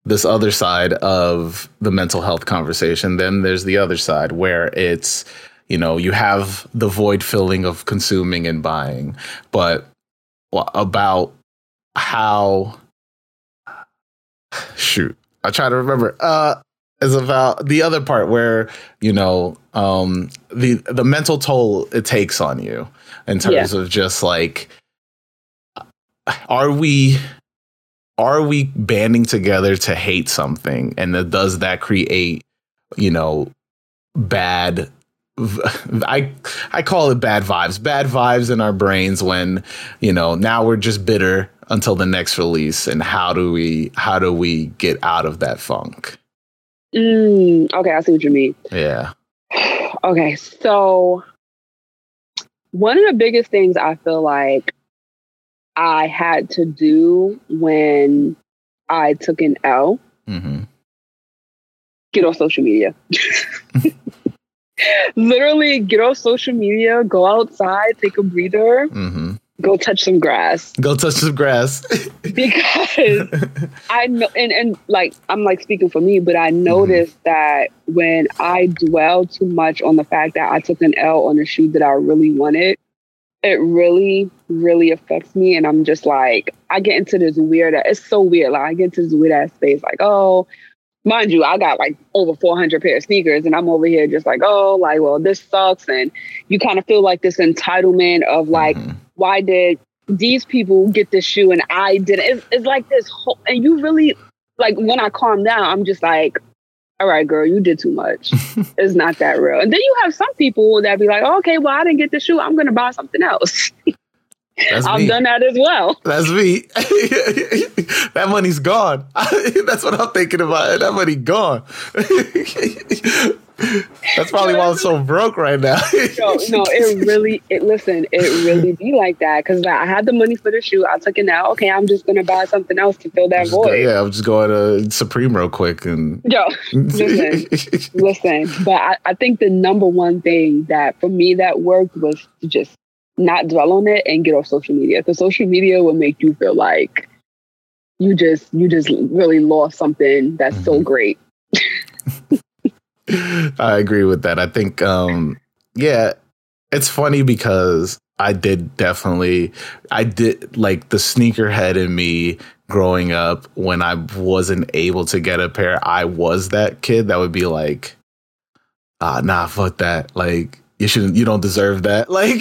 this other side of the mental health conversation. Then there's the other side where it's, you know, you have the void filling of consuming and buying, but about how, shoot, I try to remember. Uh, is about the other part where you know um, the the mental toll it takes on you in terms yeah. of just like are we are we banding together to hate something and does that create you know bad I I call it bad vibes. Bad vibes in our brains when, you know, now we're just bitter until the next release and how do we how do we get out of that funk? Mm, okay, I see what you mean. Yeah. okay, so one of the biggest things I feel like I had to do when I took an L. Mm-hmm. Get off social media. Literally, get off social media, go outside, take a breather, mm-hmm. go touch some grass. Go touch some grass. because I know, and, and like, I'm like speaking for me, but I mm-hmm. noticed mm-hmm. that when I dwell too much on the fact that I took an L on a shoe that I really wanted, it really, really affects me. And I'm just like, I get into this weird, it's so weird. Like, I get into this weird ass space, like, oh, mind you, I got like over 400 pair of sneakers, and I'm over here just like, oh, like, well, this sucks. And you kind of feel like this entitlement of like, mm-hmm. why did these people get this shoe and I didn't? It's, it's like this whole, and you really, like, when I calm down, I'm just like, all right, girl, you did too much. it's not that real. And then you have some people that be like, oh, okay, well, I didn't get the shoe. I'm going to buy something else. I've me. done that as well. That's me. that money's gone. That's what I'm thinking about. That money gone. That's probably why I'm so broke right now. no, no, it really. It listen, it really be like that because I had the money for the shoe. I took it now. Okay, I'm just gonna buy something else to fill that void. Go, yeah, I'm just going to Supreme real quick and. Yo, listen, listen. But I, I think the number one thing that for me that worked was to just not dwell on it and get off social media. Because social media will make you feel like you just you just really lost something that's mm-hmm. so great. I agree with that. I think um yeah, it's funny because I did definitely I did like the sneakerhead in me growing up when I wasn't able to get a pair, I was that kid that would be like ah nah fuck that. Like you shouldn't you don't deserve that like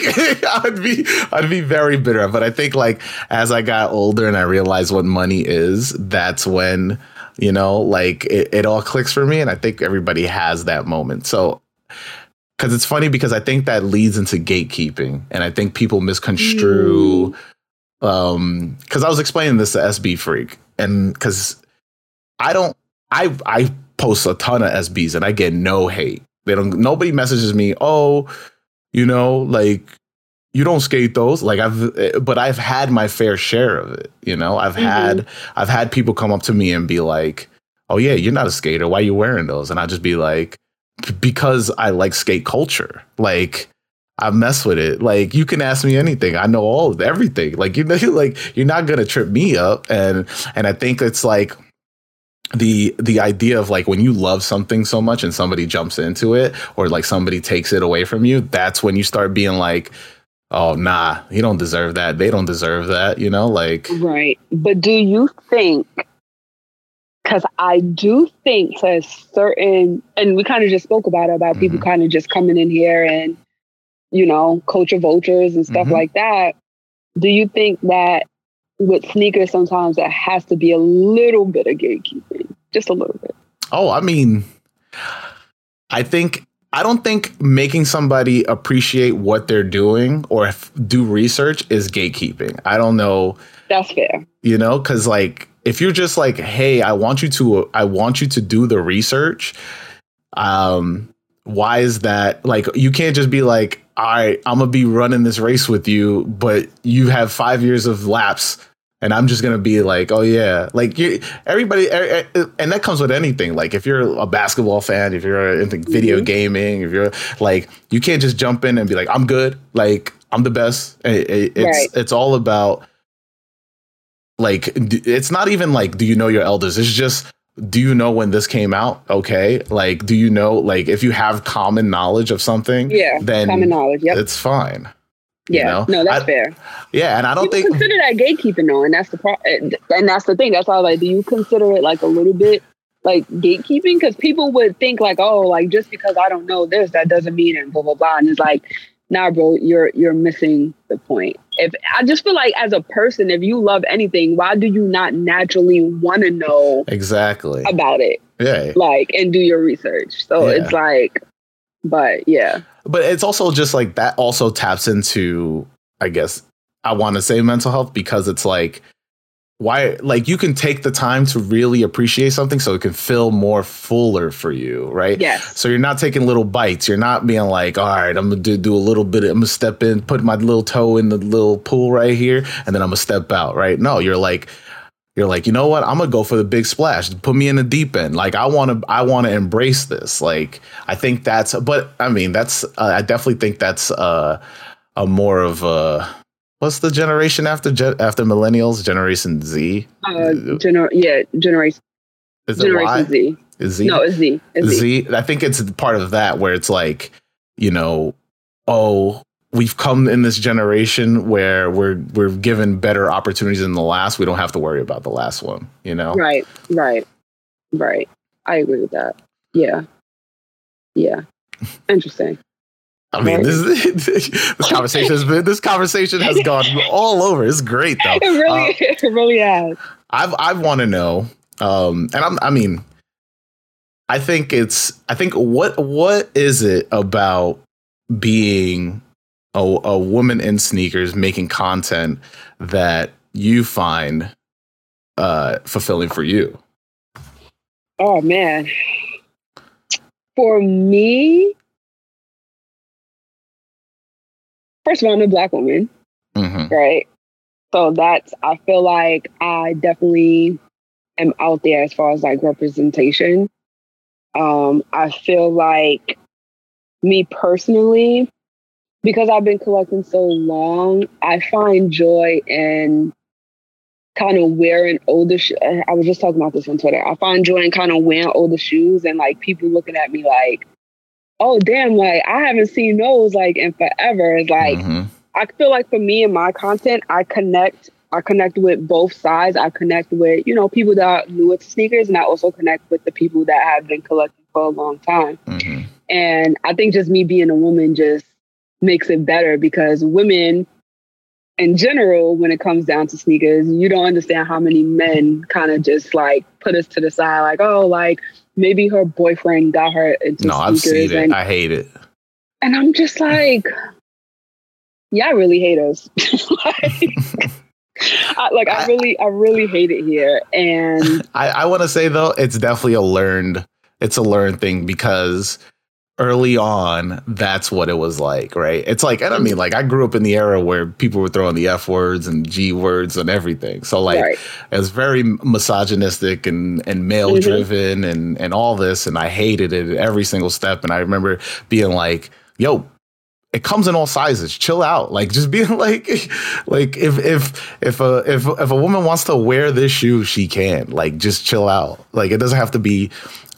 i'd be i'd be very bitter but i think like as i got older and i realized what money is that's when you know like it, it all clicks for me and i think everybody has that moment so because it's funny because i think that leads into gatekeeping and i think people misconstrue mm. um because i was explaining this to sb freak and because i don't i i post a ton of sbs and i get no hate they don't. Nobody messages me. Oh, you know, like you don't skate those. Like I've, but I've had my fair share of it. You know, I've mm-hmm. had I've had people come up to me and be like, "Oh yeah, you're not a skater. Why are you wearing those?" And I just be like, "Because I like skate culture. Like." I mess with it. Like you can ask me anything. I know all of everything. Like you know, like you're not gonna trip me up. And and I think it's like the the idea of like when you love something so much and somebody jumps into it or like somebody takes it away from you that's when you start being like oh nah you don't deserve that they don't deserve that you know like right but do you think because i do think to certain and we kind of just spoke about it about mm-hmm. people kind of just coming in here and you know culture vultures and stuff mm-hmm. like that do you think that with sneakers, sometimes there has to be a little bit of gatekeeping, just a little bit. Oh, I mean, I think I don't think making somebody appreciate what they're doing or f- do research is gatekeeping. I don't know. That's fair. You know, because like if you're just like, hey, I want you to, I want you to do the research. Um, why is that? Like, you can't just be like, all right, I'm gonna be running this race with you, but you have five years of laps and I'm just gonna be like, oh yeah, like you, everybody, and that comes with anything. Like if you're a basketball fan, if you're into video mm-hmm. gaming, if you're like, you can't just jump in and be like, I'm good, like I'm the best. it's right. it's all about like it's not even like, do you know your elders? It's just do you know when this came out? Okay. Like, do you know, like, if you have common knowledge of something, yeah, then common knowledge, yep. it's fine. Yeah, you know? no, that's I, fair. Yeah, and I don't People think consider that gatekeeping though, and that's the pro- and that's the thing. That's why, like, do you consider it like a little bit like gatekeeping? Because people would think like, oh, like just because I don't know this, that doesn't mean and blah blah blah. And it's like, nah, bro, you're you're missing the point. If I just feel like as a person, if you love anything, why do you not naturally want to know exactly about it? Yeah, like and do your research. So yeah. it's like, but yeah but it's also just like that also taps into i guess i want to say mental health because it's like why like you can take the time to really appreciate something so it can feel more fuller for you right? Yes. So you're not taking little bites. You're not being like all right i'm gonna do, do a little bit i'm gonna step in put my little toe in the little pool right here and then i'm gonna step out right? No you're like you're like, you know what? I'm gonna go for the big splash. Put me in the deep end. Like I want to, I want to embrace this. Like I think that's, but I mean, that's, uh, I definitely think that's uh, a more of a, what's the generation after after millennials? Generation Z. Uh, gener- yeah, generation. Is it generation y? Z. Is Z? No, it's Z. It's Z. Z. I think it's part of that where it's like, you know, oh, we've come in this generation where we're we're given better opportunities than the last. We don't have to worry about the last one, you know? Right, right, right. I agree with that. Yeah. Yeah. Interesting. I mean, this, this conversation has been this conversation has gone all over. It's great though. It really, uh, it really has. I've I want to know, um, and I'm, I mean, I think it's I think what what is it about being a, a woman in sneakers making content that you find uh, fulfilling for you? Oh man, for me, first of all, I'm a black woman, Mm-hmm. right? So that's I feel like I definitely am out there as far as like representation. Um, I feel like me personally, because I've been collecting so long, I find joy in kind of wearing older. Sh- I was just talking about this on Twitter. I find joy in kind of wearing older shoes and like people looking at me like, "Oh damn!" Like I haven't seen those like in forever. It's like Mhm. I feel like for me and my content, I connect. I connect with both sides. I connect with you know people that are newer to sneakers, and I also connect with the people that have been collecting for a long time. Mhm. And I think just me being a woman just makes it better because women in general, when it comes down to sneakers, you don't understand how many men kind of just like put us to the side, like, oh, like maybe her boyfriend got her into No, I've sneakers. seen it. And, I hate it. and I'm just like, yeah, I really hate us. like, I, like I I- really, I really hate it here. And I, I want to say though, it's definitely a learned. It's a learned thing because early on, that's what it was like, right? It's like, and I mean, like I grew up in the era where people were throwing the F words and G words and everything. So like, right. it was very misogynistic and and male mm-hmm. driven and and all this, and I hated it at every single step. And I remember being like, "Yo." It comes in all sizes. Chill out. Like just being like, like if if if a if if a woman wants to wear this shoe, she can. Like just chill out. Like it doesn't have to be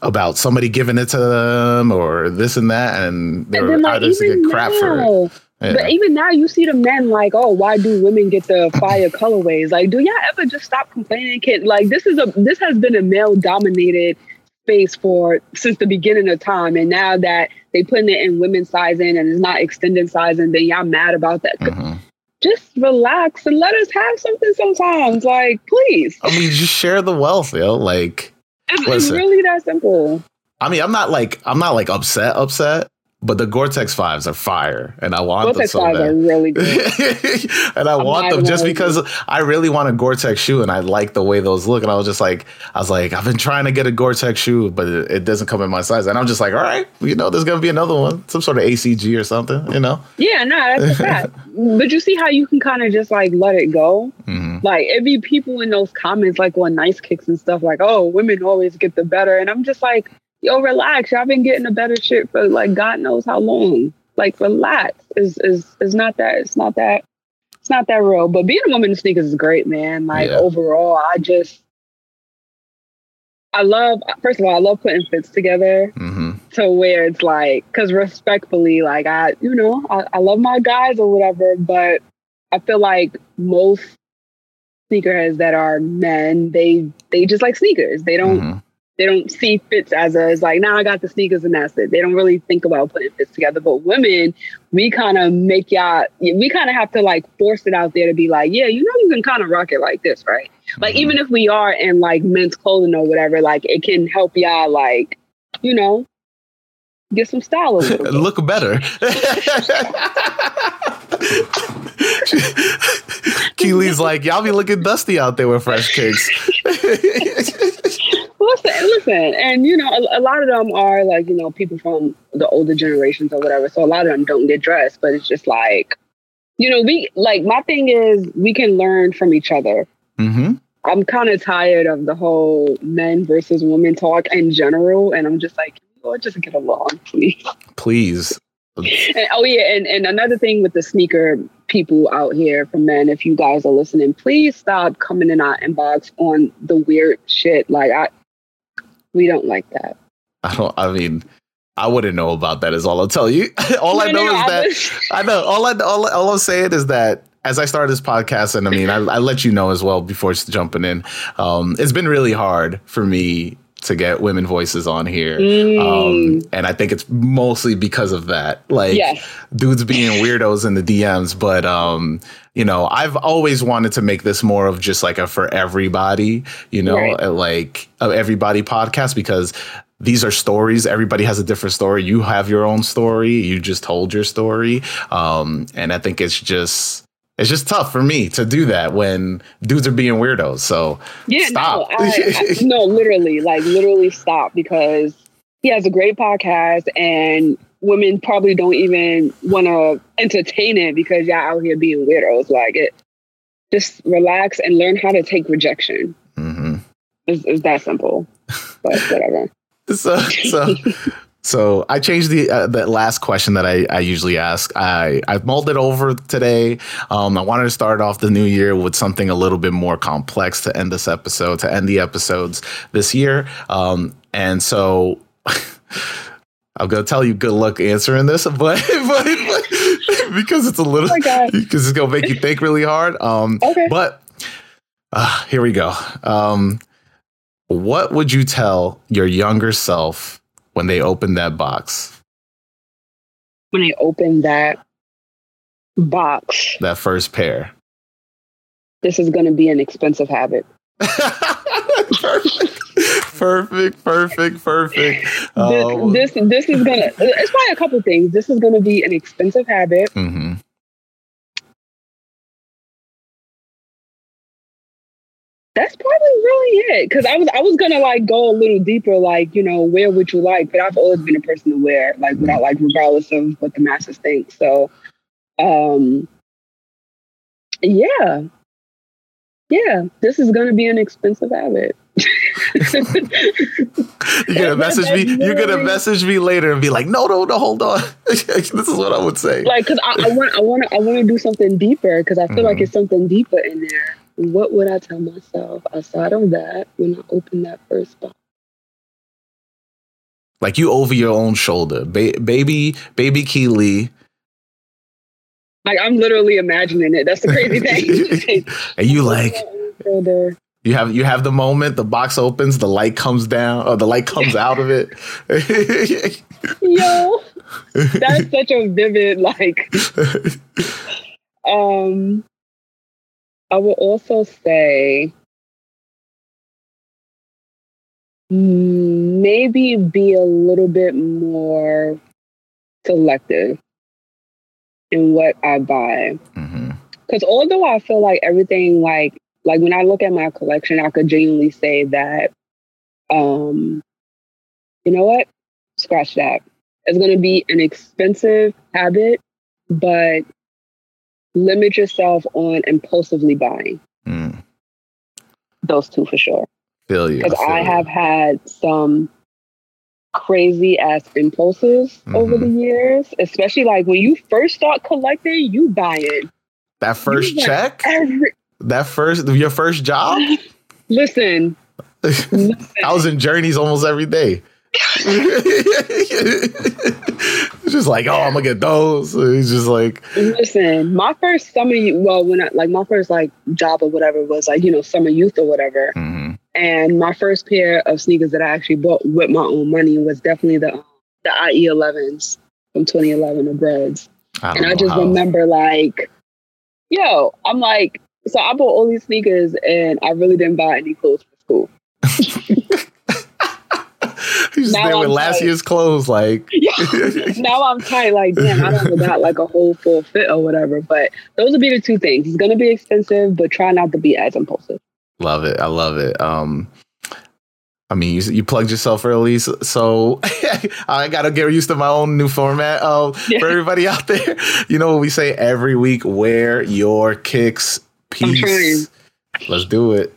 about somebody giving it to them or this and that. And And there then like even get crap for it. Yeah. But even now, you see the men like, oh, why do women get the fire colorways? Like, do y'all ever just stop complaining? Can like this is a this has been a male dominated space for since the beginning of time, and now that they putting it in women's sizing and it's not extended sizing, then y'all mad about that. Mhm. Just relax and let us have something sometimes. Like, please, I mean, just share the wealth, yo. Like, it's, it's really that simple. I mean, I'm not like I'm not like upset, upset, but the Gore-Tex fives are fire, and I want them. Gore-Tex them so fives are really good. and I I'm want them just because I really want a Gore-Tex shoe, and I like the way those look. And I was just like, I was like, I've been trying to get a Gore-Tex shoe, but it, it doesn't come in my size. And I'm just like, all right, you know, there's gonna be another one, some sort of ACG or something, you know. Yeah, no, that's a fact. but you see how you can kind of just like let it go. hmm Like it be people in those comments like on nice kicks and stuff like, oh, women always get the better. And I'm just like, yo, relax. Y'all been getting a better shit for like God knows how long. Like relax. Is is is not that it's not that it's not that real. But being a woman in sneakers is great, man. Like Yeah. overall, I just I love first of all, I love putting fits together hmm to where it's like because respectfully like i you know I, I love my guys or whatever but i feel like most sneakerheads that are men they they just like sneakers they don't hmm they don't see fits as a as like now i got the sneakers and that's it they don't really think about putting fits together but women we kind of make y'all we kind of have to like force it out there to be like yeah you know you can kind of rock it like this right like Mhm. even if we are in like men's clothing or whatever like it can help y'all like you know get some style a bit. look better. Key Lee's like, y'all be looking dusty out there with fresh kicks. Listen listen and you know a, a lot of them are like you know people from the older generations or whatever so a lot of them don't get dressed but it's just like you know we like my thing is we can learn from each other hmm i'm kind of tired of the whole men versus women talk in general and i'm just like oh just get along please Please. And, oh yeah, and, and another thing with the sneaker people out here for men, if you guys are listening, please stop coming in our inbox on the weird shit. Like I we don't like that. I don't. I mean, I wouldn't know about that. Is all I'll tell you. all I No, no, know no, is that was- I know. All I all, all I'm saying is that as I started this podcast, and I mean, I, I let you know as well before jumping in. Um, it's been really hard for me to get women voices on here. Mm, Um, and I think it's mostly because of that. Like yes. dudes being weirdos in the DMs, but um, you know, I've always wanted to make this more of just like a for everybody, you know, Right. uh, like everybody podcast because these are stories. Everybody has a different story. You have your own story. You just told your story. Um, and I think it's just it's just tough for me to do that when dudes are being weirdos. So Yeah, Stop. no, I, I, no, literally, like literally stop because he has a great podcast, and women probably don't even want to entertain it because y'all out here being weirdos. Like it, just relax and learn how to take rejection. Mm-hmm. It's, it's that simple. But whatever. So, so, so I changed the uh, that last question that I, I usually ask. I I mulled it over today. Um, I wanted to start off the new year with something a little bit more complex to end this episode, to end the episodes this year. Um, and so. I'm gonna tell you good luck answering this, but, but, but because it's a little Oh because it's gonna make you think really hard. Um, Okay. but uh, here we go. Um, what would you tell your younger self when they opened that box, When they open that box, that first pair? this is going to be an expensive habit. perfect, perfect, perfect, perfect. Um, this, this this is gonna. It's probably a couple things. This is gonna be an expensive habit. mhm. That's probably really it. Because I was I was gonna like go a little deeper, like you know, where would you like? But I've always been a person to wear like without like regardless of what the masses think. So, um, yeah, yeah, this is gonna be an expensive habit. You're gonna message me. You're gonna message me later and be like, "No, no, no, hold on." this is what I would say. like because I, I want I want to I want to do something deeper because I feel like Mhm. it's something deeper in there. What would I tell myself aside of that when I open that first box? like you over your own shoulder, ba- baby, baby Key Lee. Like I'm literally imagining it. That's the crazy thing. and you like you have you have the moment. The box opens, the light comes down, or the light comes out of it. Yo, that's such a vivid like. Um, I will also say maybe be a little bit more selective in what I buy. Mhm. Because although I feel like everything, like like when I look at my collection, I could genuinely say that, um, you know what? Scratch that. It's going to be an expensive habit, but limit yourself on impulsively buying. Mm. Those two for sure. Feel you. Because I you. have had some crazy ass impulses over the years, especially like when you first start collecting, you buy it. that first you check. Every That first your first job. listen, listen. I was in Journeys almost every day. It's just like, oh, I'm gonna get those. It's just like, Listen, my first summer, well, when I like my first like job or whatever was like you know summer youth or whatever, mhm. and my first pair of sneakers that I actually bought with my own money was definitely the the IE 11s from 2011, the Breds, I and I just how- remember like, yo, I'm like, so I bought all these sneakers and I really didn't buy any clothes for school. He's just Now there with I'm last tight. year's clothes, like. yeah. now I'm tight, like damn, I don't got like a whole full fit or whatever. But those would be the two things. It's gonna be expensive, but try not to be as impulsive. Love it. I love it. Um, I mean, you, you plugged yourself early, so, so I gotta get used to my own new format. Uh, Yeah. For everybody out there, you know what we say every week: wear your kicks peace. Let's do it.